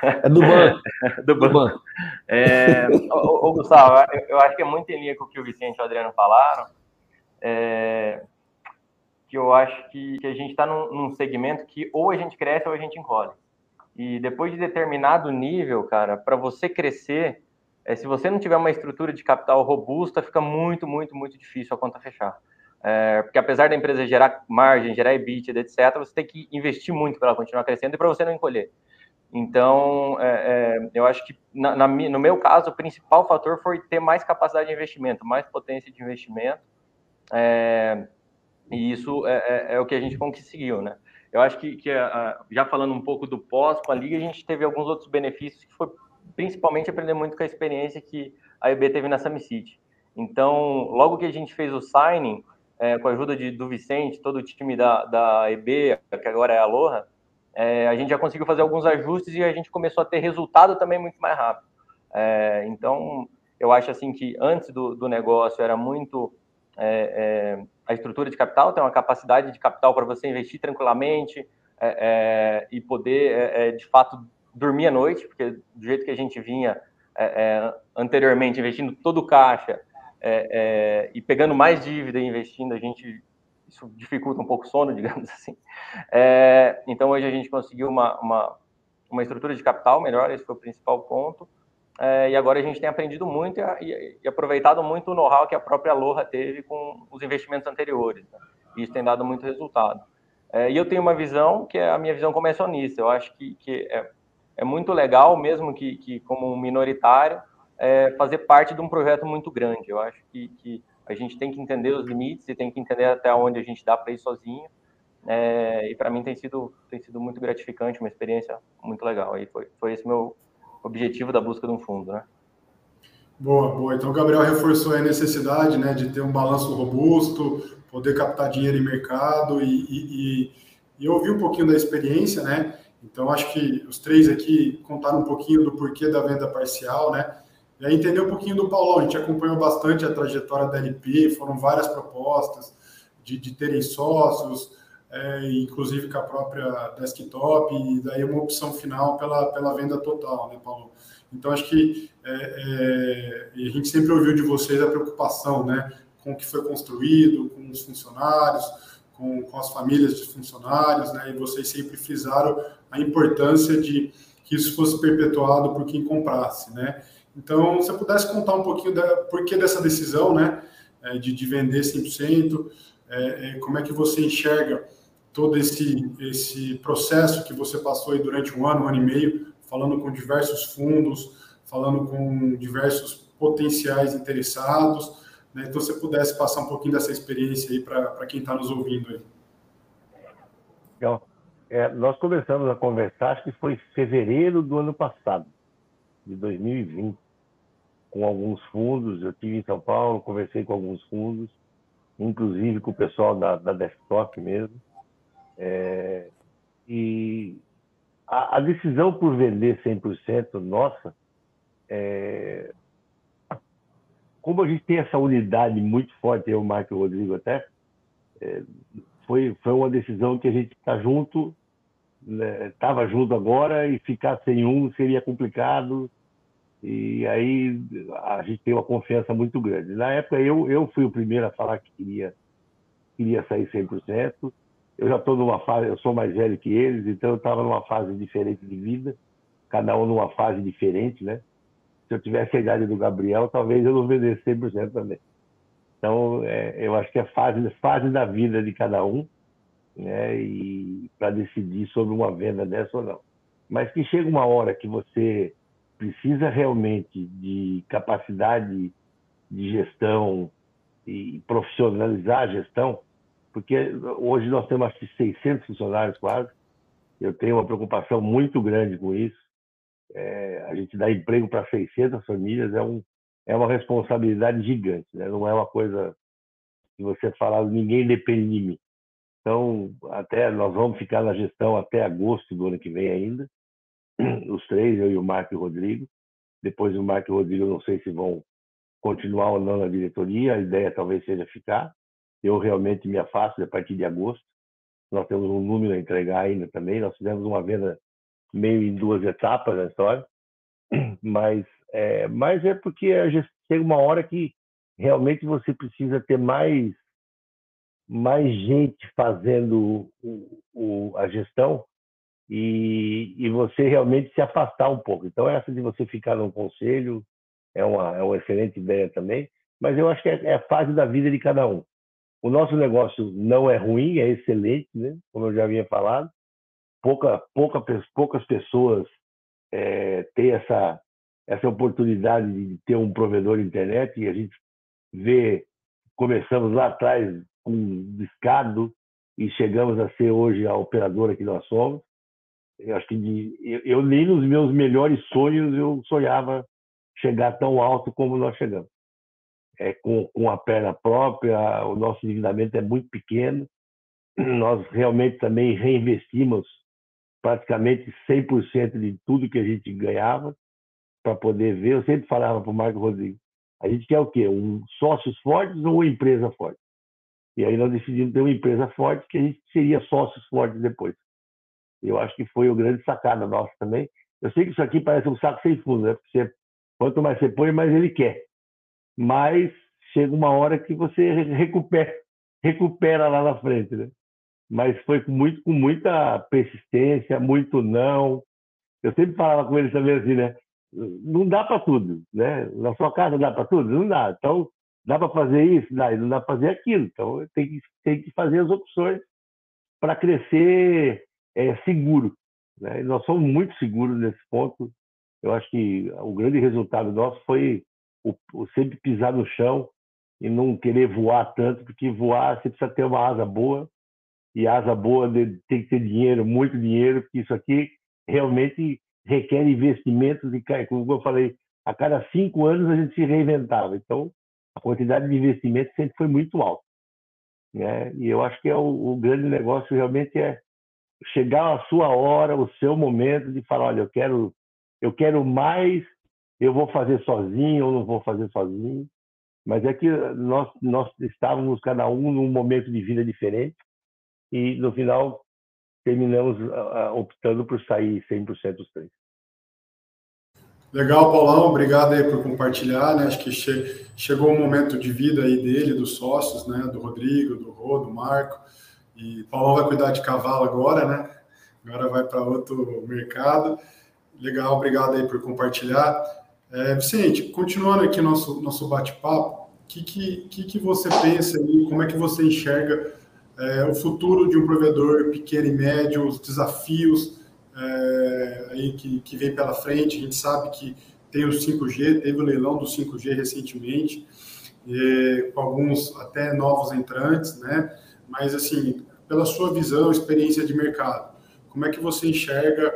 É do banco. *laughs*
do banco. Do banco. É, ô, ô, Gustavo, eu, eu, acho que é muito em linha com o que o Vicente e o Adriano falaram. É, que eu acho que, que a gente está num, num, segmento que ou a gente cresce ou a gente encolhe. E depois de determinado nível, cara, para você crescer, é, se você não tiver uma estrutura de capital robusta, fica muito, muito, muito difícil a conta fechar. É, porque apesar da empresa gerar margem, gerar EBITDA, etc., você tem que investir muito para ela continuar crescendo e para você não encolher. Então, é, é, eu acho que, na, na, no meu caso, o principal fator foi ter mais capacidade de investimento, mais potência de investimento, é, e isso é, é, é, o que a gente conseguiu, né? Eu acho que, que já falando um pouco do pós com a Liga, a gente teve alguns outros benefícios, que foi principalmente aprender muito com a experiência que a EB teve na Summit City. Então, logo que a gente fez o signing, é, com a ajuda de, do Vicente, todo o time da, da EB, que agora é a Aloha, é, a gente já conseguiu fazer alguns ajustes e a gente começou a ter resultado também muito mais rápido. É, então, eu acho assim que antes do, do negócio era muito é, é a estrutura de capital, tem uma capacidade de capital para você investir tranquilamente é, e poder, de fato, dormir à noite, porque do jeito que a gente vinha anteriormente, investindo todo o caixa e pegando mais dívida e investindo, a gente isso dificulta um pouco o sono, *laughs* digamos assim. É, então, hoje a gente conseguiu uma, uma, uma, estrutura de capital melhor, esse foi o principal ponto. É, e agora a gente tem aprendido muito e, e aproveitado muito o know-how que a própria Aloha teve com os investimentos anteriores. Né? E isso tem dado muito resultado. É, e eu tenho uma visão que é a minha visão como acionista. Eu acho que, que é, é muito legal, mesmo que, que como minoritário, é, fazer parte de um projeto muito grande. Eu acho que, que a gente tem que entender os limites e tem que entender até onde a gente dá para ir sozinho. É, e para mim tem sido tem sido muito gratificante, uma experiência muito legal. Aí foi foi esse meu objetivo da busca de um fundo, né?
Boa, boa. Então o Gabriel reforçou a necessidade, né, de ter um balanço robusto, poder captar dinheiro em mercado e, e, e, e eu ouvi um pouquinho da experiência, né? Então acho que os três aqui contaram um pouquinho do porquê da venda parcial, né? E aí entender um pouquinho do Paulão, a gente acompanhou bastante a trajetória da LP, foram várias propostas de, de terem sócios, é, inclusive com a própria desktop, e daí uma opção final pela, pela venda total, né, Paulo? Então, acho que é, é, a gente sempre ouviu de vocês a preocupação, né, com o que foi construído, com os funcionários, com, com as famílias de funcionários, né, e vocês sempre frisaram a importância de que isso fosse perpetuado por quem comprasse, né? Então, se eu pudesse contar um pouquinho da porquê dessa decisão, né, é, de, de vender 100%, é, é, como é que você enxerga todo esse, esse processo que você passou aí durante um ano, um ano e meio, falando com diversos fundos, falando com diversos potenciais interessados, né? Então, se você pudesse passar um pouquinho dessa experiência aí para quem está nos ouvindo aí.
Legal. É, nós começamos a conversar, acho que foi em fevereiro do ano passado, de 2020 com alguns fundos. Eu tive em São Paulo, conversei com alguns fundos, inclusive com o pessoal da, da desktop mesmo. É, e a, a, decisão por vender 100% nossa, é, como a gente tem essa unidade muito forte, eu, Marco e o Rodrigo até, é, foi, foi uma decisão que a gente está junto, estava né, junto agora e ficar sem um seria complicado e aí a gente tem uma confiança muito grande. Na época eu, eu fui o primeiro a falar que queria, queria sair 100%. Eu já estou numa fase, eu sou mais velho que eles, então eu estava numa fase diferente de vida, cada um numa fase diferente, né? Se eu tivesse a idade do Gabriel, talvez eu não vendesse 100% também. Então, é, eu acho que é fase, fase da vida de cada um, né? E para decidir sobre uma venda dessa ou não. Mas que chega uma hora que você precisa realmente de capacidade de gestão e profissionalizar a gestão, porque hoje nós temos acho que 600 funcionários quase. Eu tenho uma preocupação muito grande com isso. É, a gente dá emprego para 600 famílias é, um, é uma responsabilidade gigante, né? não é uma coisa que você falar, ninguém depende de mim. Então, até nós vamos ficar na gestão até agosto do ano que vem ainda *clears throat* os três, eu e o Marco e o Rodrigo. Depois o Marco e o Rodrigo, não sei se vão continuar ou não na diretoria, a ideia talvez seja ficar. Eu realmente me afasto a partir de agosto. Nós temos um número a entregar ainda também. Nós fizemos uma venda meio em duas etapas na história, *clears throat* mas é, mas é porque chega uma hora que realmente você precisa ter mais mais gente fazendo o, o, a gestão e, e você realmente se afastar um pouco. Então, essa de você ficar no conselho é uma, é uma excelente ideia também, mas eu acho que é, é a fase da vida de cada um. O nosso negócio não é ruim, é excelente, né? como eu já havia falado. Pouca, pouca, poucas pessoas é, ter essa, essa oportunidade de ter um provedor de internet e a gente vê, começamos lá atrás com descado e chegamos a ser hoje a operadora que nós somos. Eu acho que de, eu, eu, nem nos meus melhores sonhos eu sonhava chegar tão alto como nós chegamos. É, com, com a perna própria, o nosso endividamento é muito pequeno. Nós realmente também reinvestimos praticamente 100% de tudo que a gente ganhava para poder ver. Eu sempre falava para o Marco Rodrigues, a gente quer o quê? Um sócios fortes ou uma empresa forte? E aí nós decidimos ter uma empresa forte que a gente seria sócios fortes depois. Eu acho que foi o grande sacada nossa também. Eu sei que isso aqui parece um saco sem fundo, né? Porque você, quanto mais você põe, mais ele quer. Mas chega uma hora que você recupera, recupera lá na frente, né? Mas foi com, muito, com muita persistência, muito não. Eu sempre falava com eles também assim, né? Não dá para tudo, né? Na sua casa dá para tudo? Não dá. Então, dá para fazer isso? Dá. Não dá para fazer aquilo. Então, tem que, tem que fazer as opções para crescer é, seguro. Né? E nós somos muito seguros nesse ponto. Eu acho que o grande resultado nosso foi o, o sempre pisar no chão e não querer voar tanto, porque voar você precisa ter uma asa boa e asa boa tem que ter dinheiro, muito dinheiro, porque isso aqui realmente requer investimentos e, como eu falei, a cada cinco anos a gente se reinventava. Então, a quantidade de investimento sempre foi muito alta. Né? E eu acho que é o, o, grande negócio realmente é chegar a sua hora, o seu momento de falar, olha, eu quero, eu quero mais, eu vou fazer sozinho ou não vou fazer sozinho. Mas é que nós, nós estávamos cada um num momento de vida diferente e no final terminamos optando por sair 100% dos três.
Legal, Paulão, obrigado aí por compartilhar, né? Acho que che chegou o momento de vida aí dele, dos sócios, né? Do Rodrigo, do Rô, do Marco. E Paulão vai cuidar de cavalo agora, né? Agora vai para outro mercado. Legal, obrigado aí por compartilhar. É, Vicente, continuando aqui nosso nosso bate-papo, o que, que, que, você pensa aí, como é que você enxerga é, o futuro de um provedor pequeno e médio, os desafios é, aí que, que vem pela frente. A gente sabe que tem o 5G, teve o leilão do 5G recentemente, é, com alguns até novos entrantes, né? Mas, assim, pela sua visão, experiência de mercado, como é que você enxerga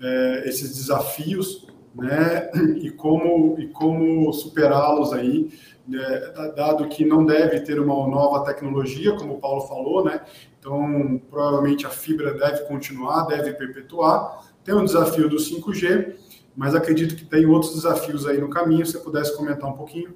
é, esses desafios, né? E como, e como superá-los aí, né? dado que não deve ter uma nova tecnologia, como o Paulo falou, né? Então, provavelmente a fibra deve continuar, deve perpetuar. Tem um desafio do 5G, mas acredito que tem outros desafios aí no caminho. Se você pudesse comentar um pouquinho.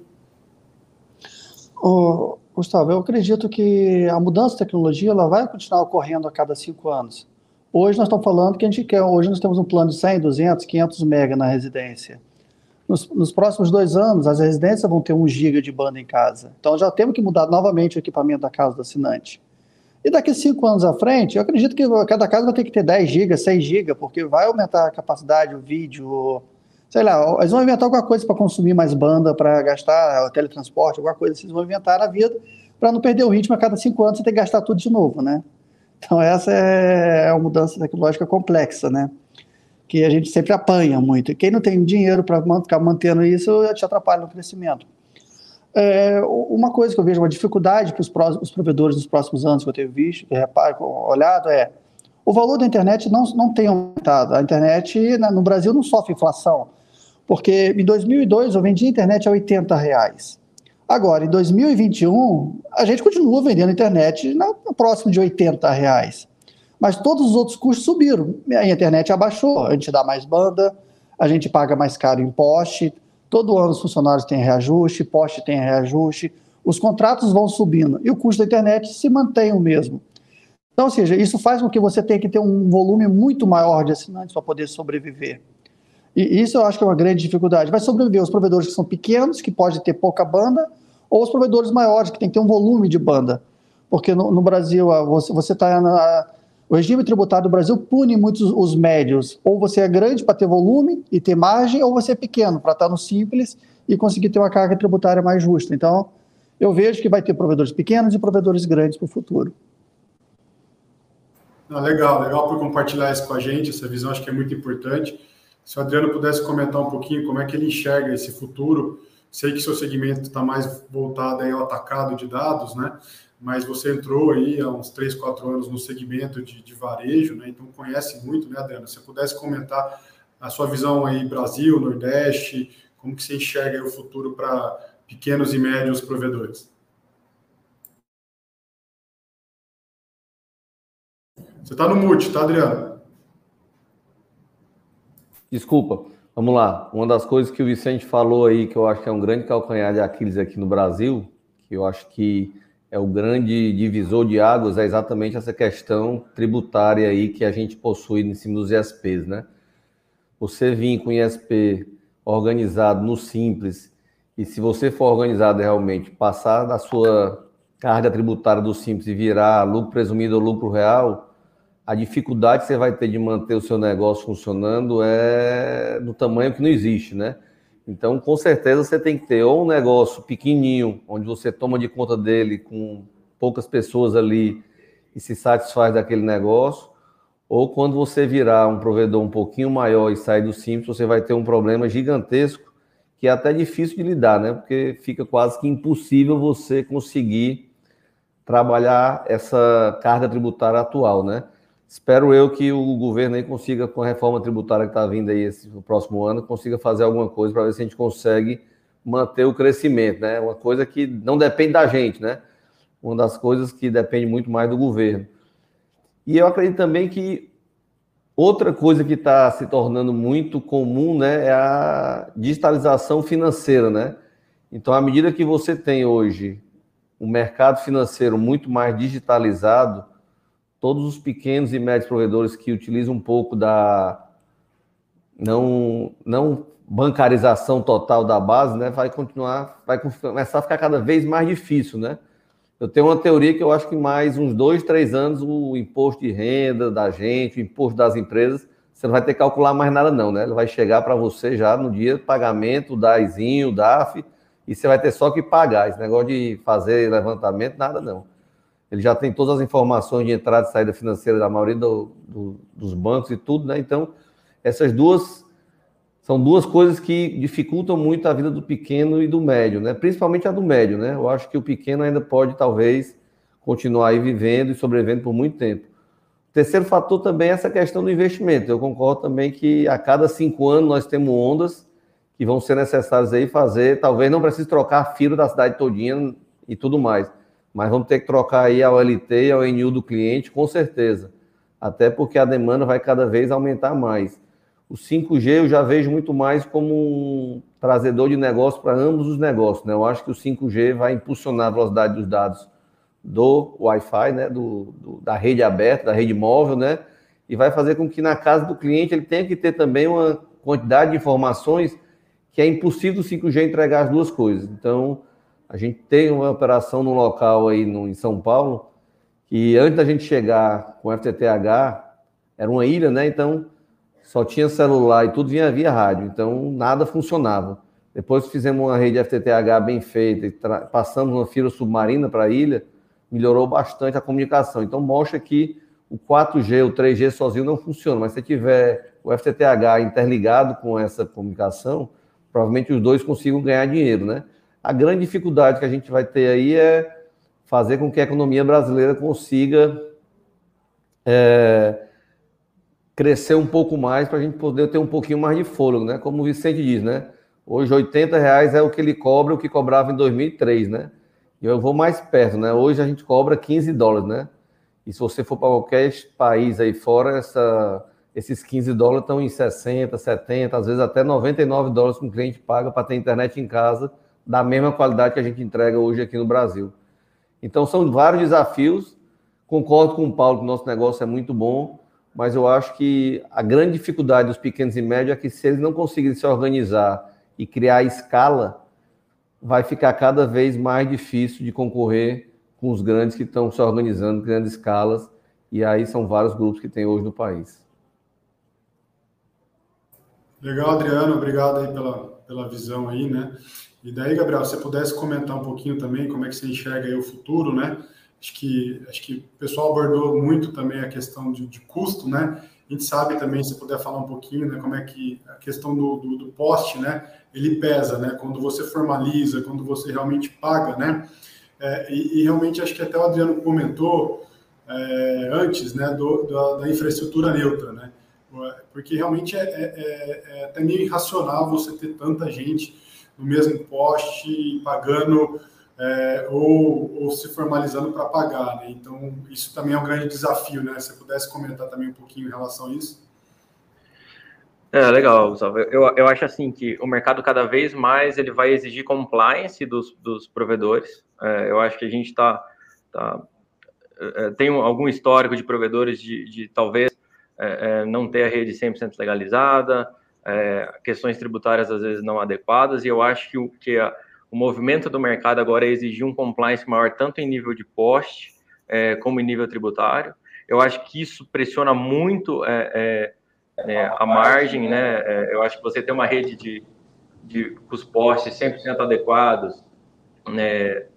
Gustavo, eu acredito que a mudança de tecnologia ela vai continuar ocorrendo a cada cinco anos. Hoje nós estamos falando que a gente quer, hoje nós temos um plano de 100, 200, 500 mega na residência. Nos, nos, próximos dois anos, as residências vão ter um giga de banda em casa. Então já temos que mudar novamente o equipamento da casa do assinante. E daqui cinco anos à frente, eu acredito que cada casa vai ter que ter 10 GB, 6 GB, porque vai aumentar a capacidade, o vídeo, sei lá, eles vão inventar alguma coisa para consumir mais banda, para gastar teletransporte, alguma coisa, eles vão inventar na vida para não perder o ritmo a cada cinco anos você ter que gastar tudo de novo, né? Então essa é uma mudança tecnológica complexa, né? Que a gente sempre apanha muito. E quem não tem dinheiro para ficar mantendo isso, te atrapalha no crescimento. É, uma coisa que eu vejo uma dificuldade para os provedores nos próximos anos que eu tenho visto, que reparo, olhado, é o valor da internet não, não tem aumentado. A internet no Brasil não sofre inflação, porque em 2002 eu vendi a internet a 80 reais. Agora, em 2021, a gente continua vendendo internet na, próximo de 80 reais. Mas todos os outros custos subiram. A internet abaixou, a gente dá mais banda, a gente paga mais caro em Todo ano os funcionários têm reajuste, poste tem reajuste, os contratos vão subindo e o custo da internet se mantém o mesmo. Então, ou seja, isso faz com que você tenha que ter um volume muito maior de assinantes para poder sobreviver. E isso eu acho que é uma grande dificuldade. Vai sobreviver os provedores que são pequenos, que podem ter pouca banda, ou os provedores maiores, que tem que ter um volume de banda. Porque no, no Brasil, você está o regime tributário do Brasil pune muitos os médios. Ou você é grande para ter volume e ter margem, ou você é pequeno para estar no simples e conseguir ter uma carga tributária mais justa. Então, eu vejo que vai ter provedores pequenos e provedores grandes para o futuro.
Ah, legal, legal por compartilhar isso com a gente. Essa visão acho que é muito importante. Se o Adriano pudesse comentar um pouquinho como é que ele enxerga esse futuro, sei que seu segmento está mais voltado aí ao atacado de dados, né? Mas você entrou aí há uns 3, 4 anos no segmento de, de varejo, né? Então conhece muito, né, Adriano? Se você pudesse comentar a sua visão aí Brasil, Nordeste, como que você enxerga o futuro para pequenos e médios provedores? Você está no mute, tá, Adriano?
Desculpa. Vamos lá. Uma das coisas que o Vicente falou aí, que eu acho que é um grande calcanhar de Aquiles aqui no Brasil, que eu acho que é o grande divisor de águas, é exatamente essa questão tributária aí que a gente possui em cima dos ISPs, né? Você vir com ISP organizado no Simples, e se você for organizado realmente, passar da sua carga tributária do Simples e virar lucro presumido ou lucro real, a dificuldade que você vai ter de manter o seu negócio funcionando é do tamanho que não existe, né? Então, com certeza, você tem que ter ou um negócio pequenininho, onde você toma de conta dele com poucas pessoas ali e se satisfaz daquele negócio, ou quando você virar um provedor um pouquinho maior e sair do simples, você vai ter um problema gigantesco que é até difícil de lidar, né? Porque fica quase que impossível você conseguir trabalhar essa carga tributária atual, né? Espero eu que o governo aí consiga, com a reforma tributária que está vindo aí esse, no próximo ano, consiga fazer alguma coisa para ver se a gente consegue manter o crescimento, né? Uma coisa que não depende da gente, né? Uma das coisas que depende muito mais do governo. E eu acredito também que outra coisa que está se tornando muito comum, né, é a digitalização financeira, né? Então, à medida que você tem hoje um mercado financeiro muito mais digitalizado, todos os pequenos e médios provedores que utilizam um pouco da não, não bancarização total da base, né, vai continuar, vai começar a ficar cada vez mais difícil, né? Eu tenho uma teoria que eu acho que mais uns dois, três anos o imposto de renda da gente, o imposto das empresas, você não vai ter que calcular mais nada não, né? Ele vai chegar para você já no dia do pagamento, o DAIzinho, o DAF, e você vai ter só que pagar. Esse negócio de fazer levantamento, nada não ele já tem todas as informações de entrada e saída financeira da maioria do, do, dos bancos e tudo, né? Então, essas duas são duas coisas que dificultam muito a vida do pequeno e do médio, né? Principalmente a do médio, né? Eu acho que o pequeno ainda pode, talvez, continuar aí vivendo e sobrevivendo por muito tempo. O terceiro fator também é essa questão do investimento. Eu concordo também que a cada cinco anos nós temos ondas que vão ser necessárias aí fazer, talvez não precise trocar fio da cidade todinha e tudo mais mas vamos ter que trocar aí a OLT e a ONU do cliente, com certeza. Até porque a demanda vai cada vez aumentar mais. O 5G eu já vejo muito mais como um trazedor de negócio para ambos os negócios. Né? Eu acho que o 5G vai impulsionar a velocidade dos dados do Wi-Fi, né? Do, do, da rede aberta, da rede móvel, né? e vai fazer com que na casa do cliente ele tenha que ter também uma quantidade de informações que é impossível o 5G entregar as duas coisas. Então, a gente tem uma operação no local aí no, em São Paulo, que antes da gente chegar com o FTTH, era uma ilha, né? Então só tinha celular e tudo vinha via rádio, então nada funcionava. Depois fizemos uma rede FTTH bem feita e passamos uma fila submarina para a ilha, melhorou bastante a comunicação. Então mostra que o 4G, o 3G sozinho não funciona, mas se tiver o FTTH interligado com essa comunicação, provavelmente os dois consigam ganhar dinheiro, né? A grande dificuldade que a gente vai ter aí é fazer com que a economia brasileira consiga é, crescer um pouco mais para a gente poder ter um pouquinho mais de fôlego, né? Como o Vicente diz, né? Hoje 80 reais é o que ele cobra, o que cobrava em 2003, né? E eu vou mais perto, né? Hoje a gente cobra 15 dólares, né? E se você for para qualquer país aí fora, essa, esses 15 dólares estão em 60, 70, às vezes até 99 dólares que um cliente paga para ter internet em casa da mesma qualidade que a gente entrega hoje aqui no Brasil. Então, são vários desafios. Concordo com o Paulo que o nosso negócio é muito bom, mas eu acho que a grande dificuldade dos pequenos e médios é que, se eles não conseguirem se organizar e criar escala, vai ficar cada vez mais difícil de concorrer com os grandes que estão se organizando grandes escalas, e aí são vários grupos que tem hoje no país.
Legal, Adriano, obrigado aí pela, pela visão aí, né? E daí, Gabriel, se você pudesse comentar um pouquinho também como é que você enxerga o futuro, né? Acho que, acho que o pessoal abordou muito também a questão de, de custo, né? A gente sabe também, se puder falar um pouquinho, né, como é que a questão do, do, do poste, né, ele pesa, né, quando você formaliza, quando você realmente paga, né, é, e, e, realmente acho que até o Adriano comentou é, antes, né, do, da, da, infraestrutura neutra, né, porque realmente é, é, é, é até meio irracional você ter tanta gente no mesmo poste pagando é, ou, ou, se formalizando para pagar. Né? Então, isso também é um grande desafio, né? Se você pudesse comentar também um pouquinho em relação a isso.
É, legal, Gustavo. Eu, eu acho assim que o mercado cada vez mais ele vai exigir compliance dos, dos provedores. É, eu acho que a gente está tá, é, tem algum histórico de provedores de, de talvez é, é não ter a rede 100% legalizada, é, questões tributárias às vezes não adequadas, e eu acho que, o, que a, o movimento do mercado agora é exigir um compliance maior, tanto em nível de poste, é, como em nível tributário. Eu acho que isso pressiona muito é, é, é a margem, né? É, eu acho que você tem uma rede de, de os postes 100% adequados, né?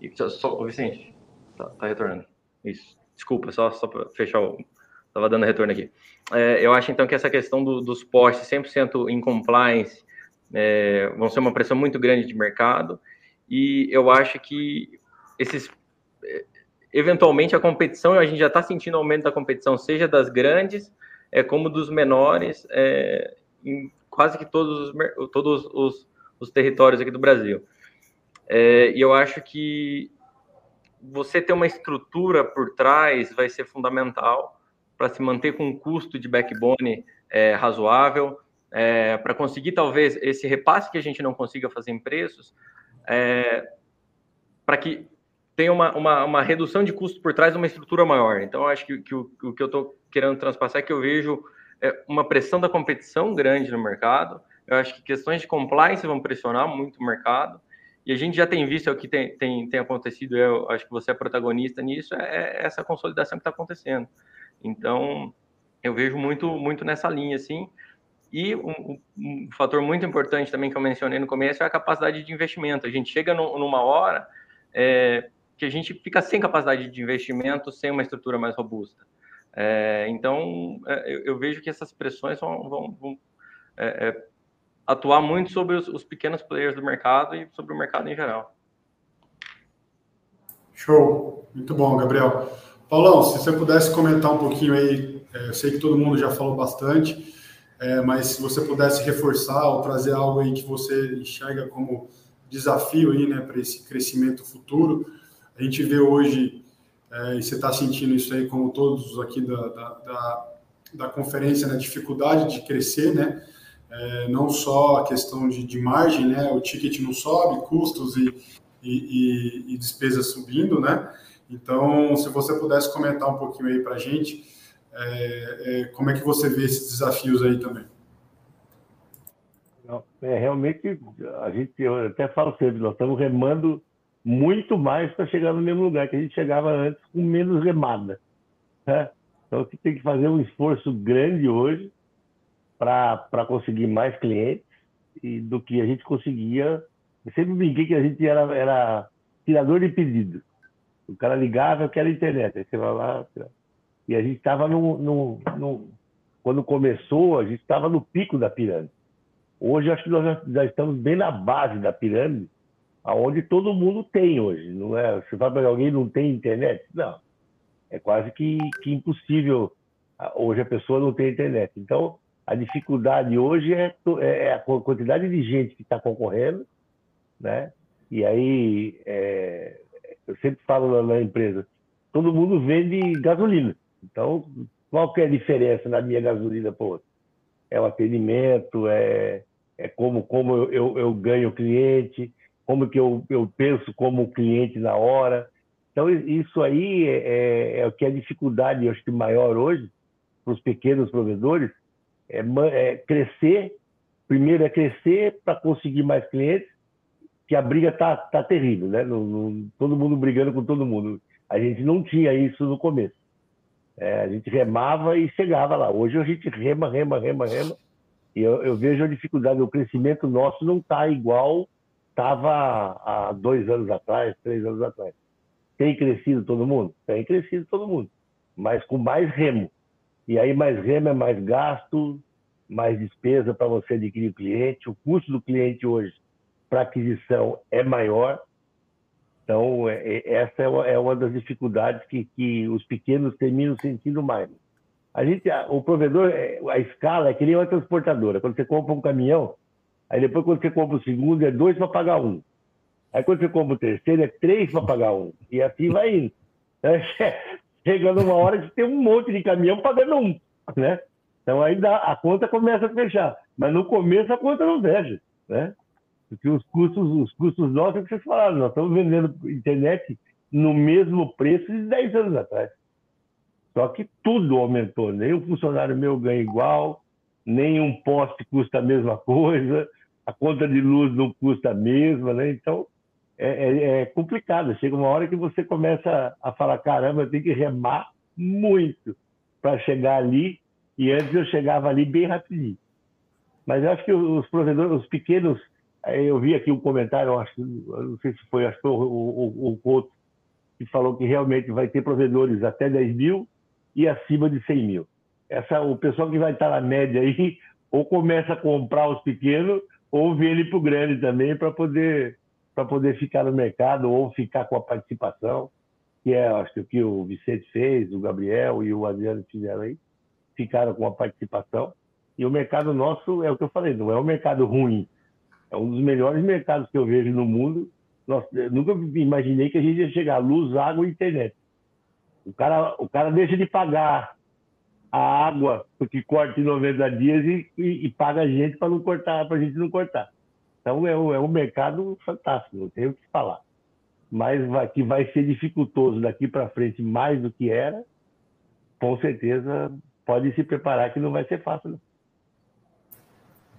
E só, Vicente, tá, tá retornando. Isso. Desculpa, só, só para fechar o, Estava dando retorno aqui. É, eu acho, então, que essa questão do, dos postes 100% em compliance é, vão ser uma pressão muito grande de mercado e eu acho que esses... É, eventualmente, a competição, a gente já está sentindo aumento da competição, seja das grandes é, como dos menores, é, em quase que todos os, todos os, os territórios aqui do Brasil. É, e eu acho que você ter uma estrutura por trás vai ser fundamental para se manter com um custo de backbone é, razoável, é, para conseguir talvez esse repasse que a gente não consiga fazer em preços, é, para que tenha uma, uma, uma, redução de custo por trás de uma estrutura maior. Então, acho que, que o, o, que eu estou querendo transpassar é que eu vejo é, uma pressão da competição grande no mercado. Eu acho que questões de compliance vão pressionar muito o mercado. E a gente já tem visto é o que tem, tem, tem acontecido, eu acho que você é protagonista nisso, é, é essa consolidação que está acontecendo. Então, eu vejo muito, muito nessa linha, assim. E um, um, fator muito importante também que eu mencionei no começo é a capacidade de investimento. A gente chega no, numa hora é, que a gente fica sem capacidade de investimento, sem uma estrutura mais robusta. É, então, é, eu, eu, vejo que essas pressões vão, vão, vão é, é, atuar muito sobre os, os pequenos players do mercado e sobre o mercado em geral.
Show, muito bom, Gabriel. Paulão, se você pudesse comentar um pouquinho aí, é, eu sei que todo mundo já falou bastante, é, mas se você pudesse reforçar ou trazer algo aí que você enxerga como desafio aí, né, para esse crescimento futuro. A gente vê hoje, é, e você está sentindo isso aí, como todos aqui da, da, da, da conferência, na né, dificuldade de crescer, né? Não só a questão de, de, margem, né? O ticket não sobe, custos e, e, e, e despesas subindo, né? Então, se você pudesse comentar um pouquinho aí para a gente, é, é, como é que você vê esses desafios aí também?
É, realmente, a gente, eu até falo sempre, nós estamos remando muito mais para chegar no mesmo lugar que a gente chegava antes com menos remada. Né? Então, você tem que fazer um esforço grande hoje para conseguir mais clientes e do que a gente conseguia. Eu sempre brinquei que a gente era, era tirador de pedidos. O cara ligava, eu quero internet. Aí você vai lá. E a gente estava no, no, no, Quando começou, a gente estava no pico da pirâmide. Hoje, acho que nós já, estamos bem na base da pirâmide, aonde todo mundo tem hoje. Não é? Você fala para alguém não tem internet? Não. É quase que, que impossível. Hoje a pessoa não tem internet. Então, a dificuldade hoje é, é, é a quantidade de gente que está concorrendo, né? E aí, é, eu sempre falo na, empresa, todo mundo vende gasolina. Então, qual que é a diferença na minha gasolina para outra? É o atendimento, é, é como, como eu, eu, eu ganho cliente, como que eu, eu penso como cliente na hora. Então, isso aí é, é, é o que é a dificuldade, eu acho que maior hoje, para os pequenos provedores, é, é crescer. Primeiro é crescer para conseguir mais clientes que a briga tá, tá terrível, né? No, no, todo mundo brigando com todo mundo. A gente não tinha isso no começo. É, a gente remava e chegava lá. Hoje a gente rema, rema, rema, rema. E eu, eu vejo a dificuldade. O crescimento nosso não está igual estava há dois anos atrás, três anos atrás. Tem crescido todo mundo? Tem crescido todo mundo, mas com mais remo. E aí mais remo é mais gasto, mais despesa para você adquirir o cliente. O custo do cliente hoje para aquisição é maior. Então, é, é, essa é uma das dificuldades que, que os pequenos terminam sentindo mais. A gente, o provedor, é, a escala é que nem uma transportadora. Quando você compra um caminhão, aí depois quando você compra o segundo, é dois para pagar um. Aí quando você compra o terceiro, é três para pagar um. E assim vai indo. *laughs* Chegando uma hora que tem um monte de caminhão pagando um, né? Então aí dá, a conta começa a fechar. Mas no começo a conta não fecha, né? Porque os custos, os custos nossos, é que vocês falaram, nós estamos vendendo internet no mesmo preço de 10 anos atrás. Só que tudo aumentou. Nem o funcionário meu ganha igual, nem um poste custa a mesma coisa, a conta de luz não custa a mesma, né? Então, é, é, é complicado. Chega uma hora que você começa a falar: caramba, eu tenho que remar muito para chegar ali. E antes eu chegava ali bem rapidinho. Mas eu acho que os provedores, os pequenos, eu vi aqui um comentário, acho, não sei se foi, acho que foi o, o, o Couto, que falou que realmente vai ter provedores até 10 mil e acima de 100 mil. Essa, o pessoal que vai estar na média aí, *laughs* ou começa a comprar os pequenos, ou vende para o grande também para poder, poder ficar no mercado ou ficar com a participação, que é acho que o que o Vicente fez, o Gabriel e o Adriano fizeram aí, ficaram com a participação. E o mercado nosso é o que eu falei, não é um mercado ruim, é um dos melhores mercados que eu vejo no mundo. Nossa, nunca imaginei que a gente ia chegar luz, água e internet. O cara, o cara deixa de pagar a água porque corta em 90 dias e, e, e paga a gente para não cortar, para a gente não cortar. Então é um, é um mercado fantástico, não tenho o que falar. Mas vai, que vai ser dificultoso daqui para frente mais do que era, com certeza pode se preparar que não vai ser fácil. Não.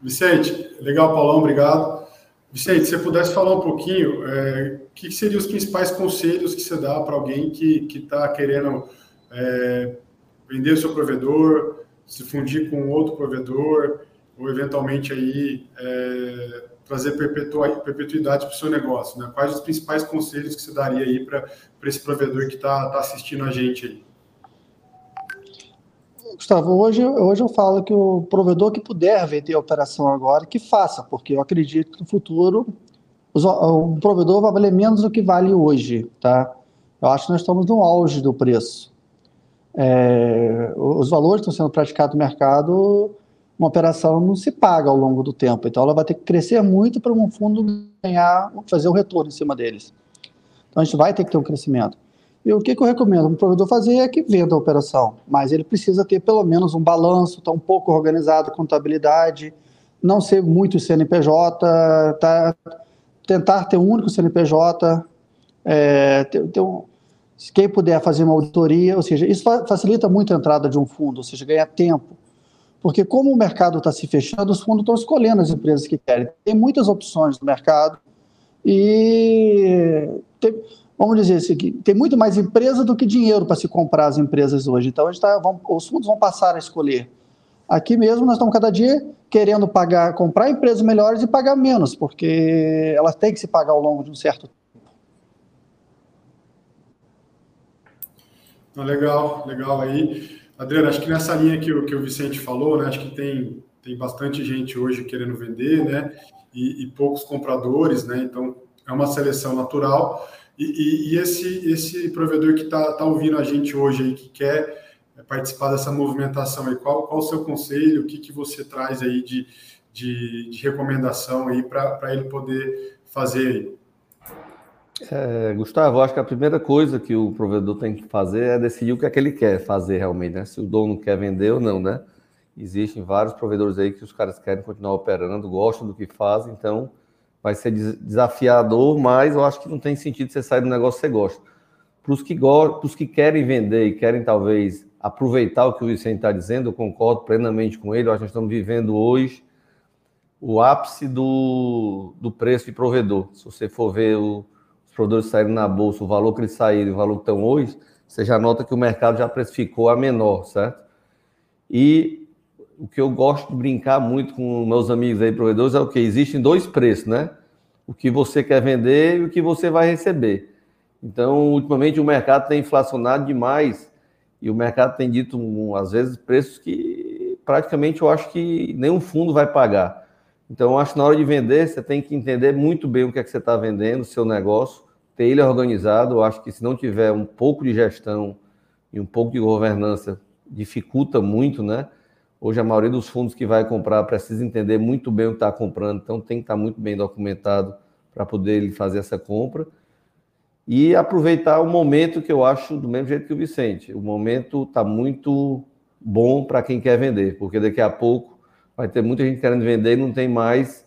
Vicente, legal, Paulão, obrigado. Vicente, se você pudesse falar um pouquinho, é, o que seriam os principais conselhos que você dá para alguém que está querendo é, vender o seu provedor, se fundir com outro provedor, ou eventualmente aí é, trazer perpetuidade para o seu negócio? Né? Quais os principais conselhos que você daria aí para esse provedor que está tá assistindo a gente aí?
Gustavo, hoje, hoje eu falo que o provedor que puder vender a operação agora, que faça, porque eu acredito que no futuro o provedor vai valer menos do que vale hoje, tá? Eu acho que nós estamos no auge do preço. É, os valores estão sendo praticados no mercado, uma operação não se paga ao longo do tempo, então ela vai ter que crescer muito para um fundo ganhar, fazer o um retorno em cima deles. Então a gente vai ter que ter um crescimento. E o que, que eu recomendo um provedor fazer é que venda a operação, mas ele precisa ter pelo menos um balanço, estar tá um pouco organizado, contabilidade, não ser muito CNPJ, tá, tentar ter um único CNPJ, é, ter, ter um, quem puder fazer uma auditoria, ou seja, isso facilita muito a entrada de um fundo, ou seja, ganhar tempo. Porque como o mercado está se fechando, os fundos estão escolhendo as empresas que querem. Tem muitas opções no mercado e tem, vamos dizer assim, tem muito mais empresa do que dinheiro para se comprar as empresas hoje. Então, a gente tá, vamos, os fundos vão passar a escolher. Aqui mesmo, nós estamos cada dia querendo pagar, comprar empresas melhores e pagar menos, porque elas têm que se pagar ao longo de um certo tempo.
Legal, legal aí. Adriano, acho que nessa linha que o, que o Vicente falou, né, acho que tem, tem bastante gente hoje querendo vender, né, e, e poucos compradores, né, então é uma seleção natural. E, e, e esse, esse provedor que está tá ouvindo a gente hoje aí, que quer participar dessa movimentação aí, qual, qual o seu conselho, o que, que você traz aí de, de, de recomendação aí para ele poder fazer aí?
É, Gustavo, acho que a primeira coisa que o provedor tem que fazer é decidir o que é que ele quer fazer realmente, né? Se o dono quer vender ou não, né? Existem vários provedores aí que os caras querem continuar operando, gostam do que fazem, então vai ser desafiador, mas eu acho que não tem sentido você sair do negócio que você gosta. Para os que, que querem vender e querem talvez aproveitar o que o Vicente está dizendo, eu concordo plenamente com ele, eu acho que nós estamos vivendo hoje o ápice do, do preço de provedor. Se você for ver o, os provedores saírem na bolsa, o valor que eles saíram o valor que estão hoje, você já nota que o mercado já precificou a menor, certo? E o que eu gosto de brincar muito com meus amigos aí, provedores, é o que? Existem dois preços, né? O que você quer vender e o que você vai receber. Então, ultimamente, o mercado tem inflacionado demais E o mercado tem dito, às vezes, preços que praticamente eu acho que nenhum fundo vai pagar. Então, eu acho que na hora de vender, você tem que entender muito bem o que é que você está vendendo, o seu negócio, ter ele organizado. Eu acho que se não tiver um pouco de gestão e um pouco de governança, dificulta muito, né? Hoje a maioria dos fundos que vai comprar precisa entender muito bem o que está comprando, então tem que estar tá muito bem documentado para poder ele fazer essa compra. E aproveitar o momento que eu acho do mesmo jeito que o Vicente. O momento está muito bom para quem quer vender, porque daqui a pouco vai ter muita gente querendo vender e não tem mais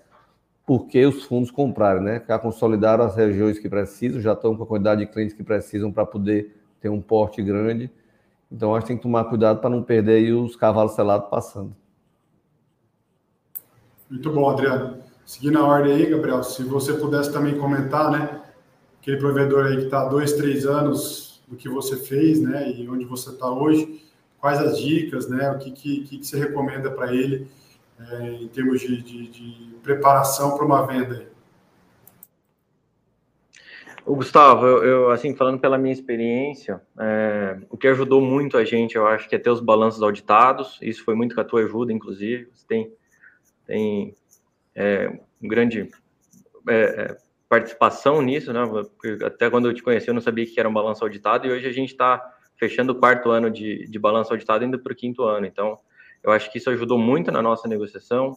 por que os fundos comprarem, né? Já consolidaram as regiões que precisam, já estão com a quantidade de clientes que precisam para poder ter um porte grande então acho que tem que tomar cuidado para não perder aí os cavalos selados passando.
Muito bom, Adriano. Seguindo a ordem aí, Gabriel, se você pudesse também comentar, né? Aquele provedor aí que está dois, três anos do que você fez, né? E onde você está hoje, quais as dicas, né? O que, que, que você recomenda para ele é, em termos de, de, de preparação para uma venda aí?
O Gustavo, eu, eu, assim, falando pela minha experiência, é, o que ajudou muito a gente, eu acho que é ter os balanços auditados, isso foi muito com a tua ajuda, inclusive, você tem, tem é, um grande é, é participação nisso, né, até quando eu te conheci eu não sabia que era um balanço auditado, e hoje a gente está fechando o quarto ano de, de balanço auditado, indo para o quinto ano, então, eu acho que isso ajudou muito na nossa negociação,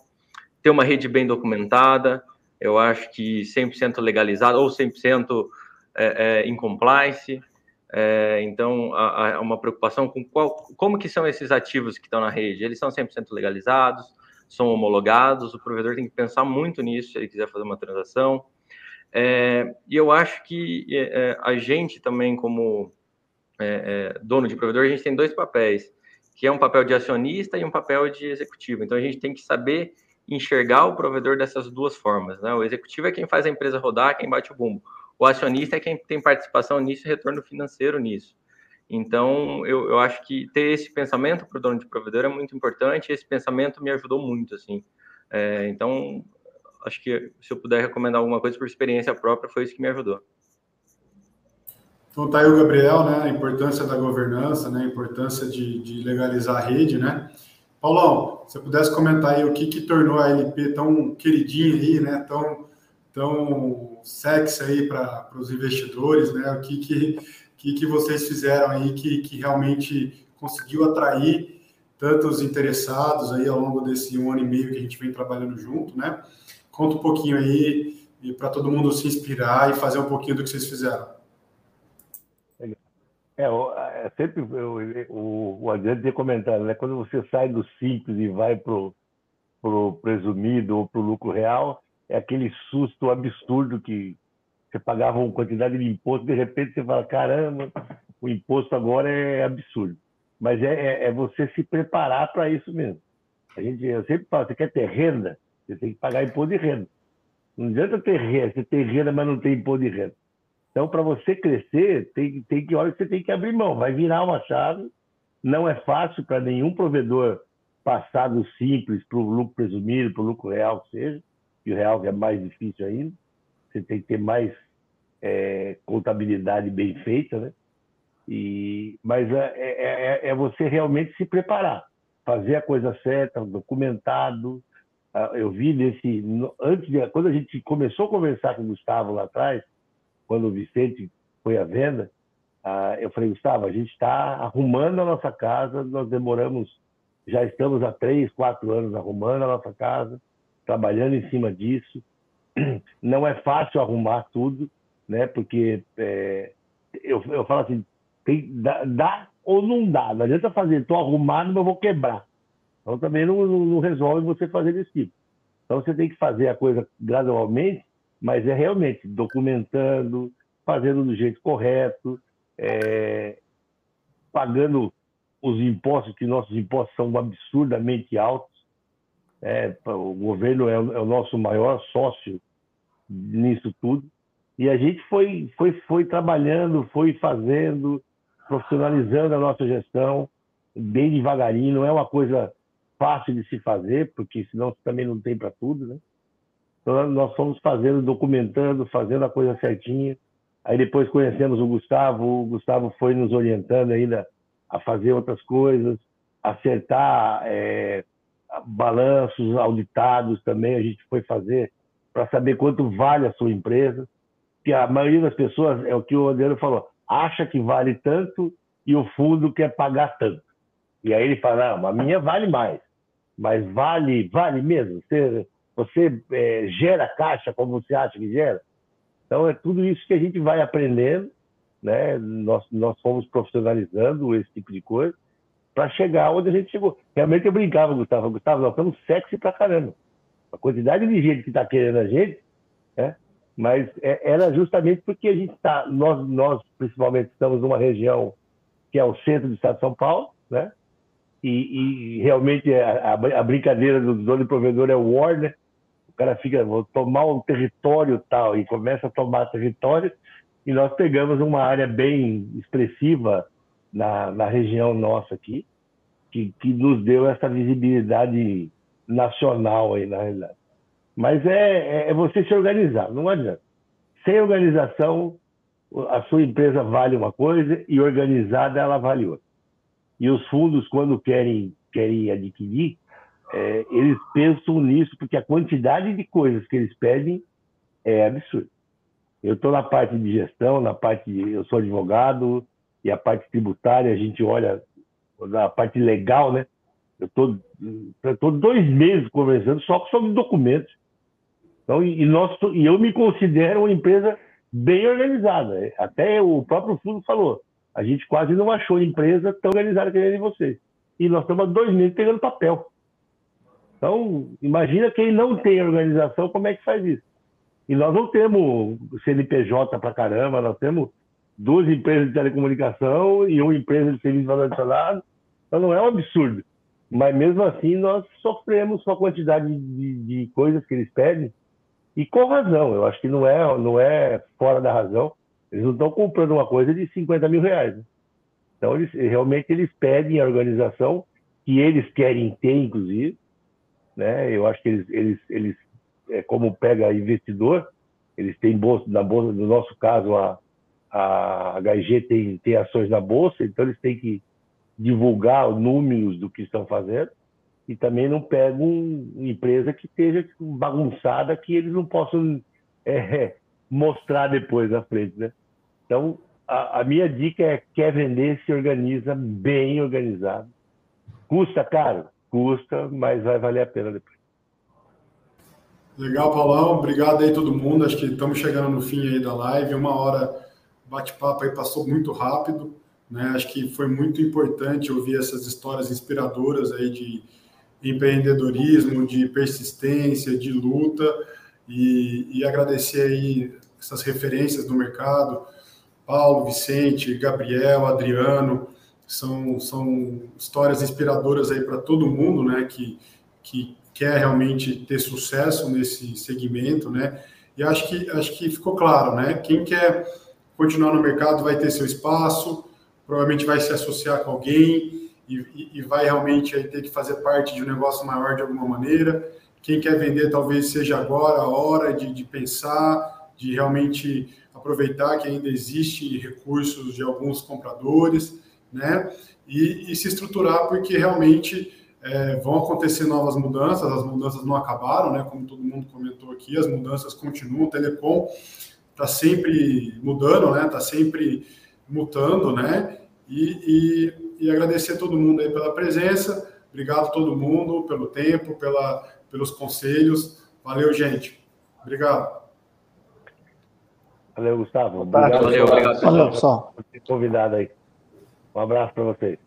ter uma rede bem documentada, eu acho que 100% legalizado ou 100% é, é, em compliance. É, então, há, há, uma preocupação com qual, como que são esses ativos que estão na rede. Eles são 100% legalizados, são homologados, o provedor tem que pensar muito nisso se ele quiser fazer uma transação. É, e eu acho que é, é, a gente também, como dono de provedor, a gente tem dois papéis, que é um papel de acionista e um papel de executivo. Então, a gente tem que saber enxergar o provedor dessas duas formas. Né? O executivo é quem faz a empresa rodar, quem bate o bumbo. O acionista é quem tem participação nisso e retorno financeiro nisso. Então, eu, eu acho que ter esse pensamento para o dono de provedor é muito importante. Esse pensamento me ajudou muito, assim. É, então, acho que se eu puder recomendar alguma coisa por experiência própria, foi isso que me ajudou.
Então, tá aí o Gabriel, né? A importância da governança, né? A importância de, de legalizar a rede, né? Paulão, se você pudesse comentar aí o que, que tornou a LP tão queridinha aí, né? Tão, tão sexy aí para os investidores, né? O que, que, que, que vocês fizeram aí que, que realmente conseguiu atrair tantos interessados aí ao longo desse um ano e meio que a gente vem trabalhando junto, né? Conta um pouquinho aí para todo mundo se inspirar e fazer um pouquinho do que vocês fizeram.
É, é sempre eu, o, o Adriano tinha comentado, né? Quando você sai do simples e vai pro pro presumido ou pro lucro real, é aquele susto absurdo que você pagava uma quantidade de imposto, de repente você fala, caramba, o imposto agora é absurdo. Mas é, é, é você se preparar para isso mesmo. A gente, eu sempre falo, você quer ter renda, você tem que pagar imposto de renda. Não adianta ter renda, você tem renda, mas não tem imposto de renda. Então, para você crescer, tem, tem que que você tem que abrir mão. Vai virar uma chave. Não é fácil para nenhum provedor passar do simples para o lucro presumido, para o lucro real que seja. E o real é mais difícil ainda. Você tem que ter mais é, contabilidade bem feita, né? E, mas é, é, é, é você realmente se preparar, fazer a coisa certa, documentado. Ah, eu vi nesse antes de quando a gente começou a conversar com o Gustavo lá atrás, quando o Vicente foi à venda, ah, eu falei, Gustavo, a gente está arrumando a nossa casa, nós demoramos, já estamos há três, quatro anos arrumando a nossa casa, trabalhando em cima disso. *clears throat* Não é fácil arrumar tudo, né? Porque é, eu, eu falo assim, tem, dá, dá, ou não dá, não adianta fazer, estou arrumado, mas vou quebrar. Então também não, não, não resolve você fazer desse tipo. Então você tem que fazer a coisa gradualmente mas é realmente documentando, fazendo do jeito correto, é, pagando os impostos, que nossos impostos são absurdamente altos. É, o governo é o, é o, nosso maior sócio nisso tudo. E a gente foi, foi, foi trabalhando, foi fazendo, profissionalizando a nossa gestão, bem devagarinho. Não é uma coisa fácil de se fazer, porque senão também não tem para tudo, né? Então, nós fomos fazendo, documentando, fazendo a coisa certinha. Aí depois conhecemos o Gustavo, o Gustavo foi nos orientando ainda a fazer outras coisas, acertar é, balanços auditados também a gente foi fazer para saber quanto vale a sua empresa. Que a maioria das pessoas, é o que o Adriano falou, acha que vale tanto e o fundo quer pagar tanto. E aí ele fala, a minha vale mais. Mas vale, vale mesmo? Você, você é, gera caixa como você acha que gera? Então é tudo isso que a gente vai aprendendo, né? Nós, nós fomos profissionalizando esse tipo de coisa para chegar onde a gente chegou. Realmente eu brincava, Gustavo, Gustavo, nós estamos sexy pra caramba. A quantidade de gente que está querendo a gente, né? Mas é, era justamente porque a gente está, nós, nós principalmente estamos numa região que é o centro do estado de São Paulo, né? E, e realmente a, a, brincadeira do dono e provedor é o war, né? Cara fica, vou tomar um território tal, e começa a tomar território, e nós pegamos uma área bem expressiva na, na região nossa aqui, que, que nos deu essa visibilidade nacional aí, na realidade. Mas é, é, é você se organizar, não adianta. Sem organização, a sua empresa vale uma coisa e organizada ela vale outra. E os fundos, quando querem, querem adquirir, é, eles pensam nisso, porque a quantidade de coisas que eles pedem é absurda. Eu estou na parte de gestão, na parte de, eu sou advogado, e a parte tributária, a gente olha a parte legal, né? Eu estou dois meses conversando só sobre documentos. Então, e, nós, e eu me considero uma empresa bem organizada. Até o próprio fundo falou, a gente quase não achou empresa tão organizada que de vocês. E nós estamos dois meses pegando papel. Então, imagina quem não tem organização, como é que faz isso? E nós não temos CNPJ para caramba, nós temos duas empresas de telecomunicação e uma empresa de serviço valor adicionado. Então não é um absurdo. Mas mesmo assim nós sofremos com a quantidade de, de coisas que eles pedem e com razão. Eu acho que não é, não é fora da razão. Eles não estão comprando uma coisa de 50 mil reais. Né? Então eles, realmente eles pedem a organização que eles querem ter, inclusive. Né? Eu acho que eles, eles, eles é, como pega investidor, eles têm bolsa, na bolsa, no nosso caso, a, a HG tem, tem ações na bolsa, então eles têm que divulgar números do que estão fazendo e também não pegam uma empresa que esteja bagunçada que eles não possam é, mostrar depois na frente, né? Então, a, a, minha dica é quer vender, se organiza bem organizado. Custa caro? Custa, mas vai valer a pena depois.
Legal, Paulão. Obrigado aí todo mundo. Acho que estamos chegando no fim aí da live. Uma hora bate-papo aí passou muito rápido, né? Acho que foi muito importante ouvir essas histórias inspiradoras aí de empreendedorismo, de persistência, de luta e, e agradecer aí essas referências do mercado, Paulo, Vicente, Gabriel, Adriano, são, são histórias inspiradoras aí para todo mundo, né? Que, que quer realmente ter sucesso nesse segmento, né? E acho que acho que ficou claro, né? Quem quer continuar no mercado, vai ter seu espaço, provavelmente vai se associar com alguém e, e, vai realmente aí, ter que fazer parte de um negócio maior de alguma maneira. Quem quer vender, talvez seja agora a hora de, de pensar, de realmente aproveitar que ainda existe recursos de alguns compradores, né? E, e se estruturar, porque realmente é, vão acontecer novas mudanças, as mudanças não acabaram, né? Como todo mundo comentou aqui, as mudanças continuam. O Telecom está sempre mudando, né? Está sempre mutando, né? E, e, e, agradecer a todo mundo aí pela presença. Obrigado a todo mundo pelo tempo, pela, pelos conselhos. Valeu, gente. Obrigado.
Valeu, Gustavo. Obrigado,
Valeu, obrigado.
Valeu, pessoal.
Por ter convidado aí. Um abraço para vocês.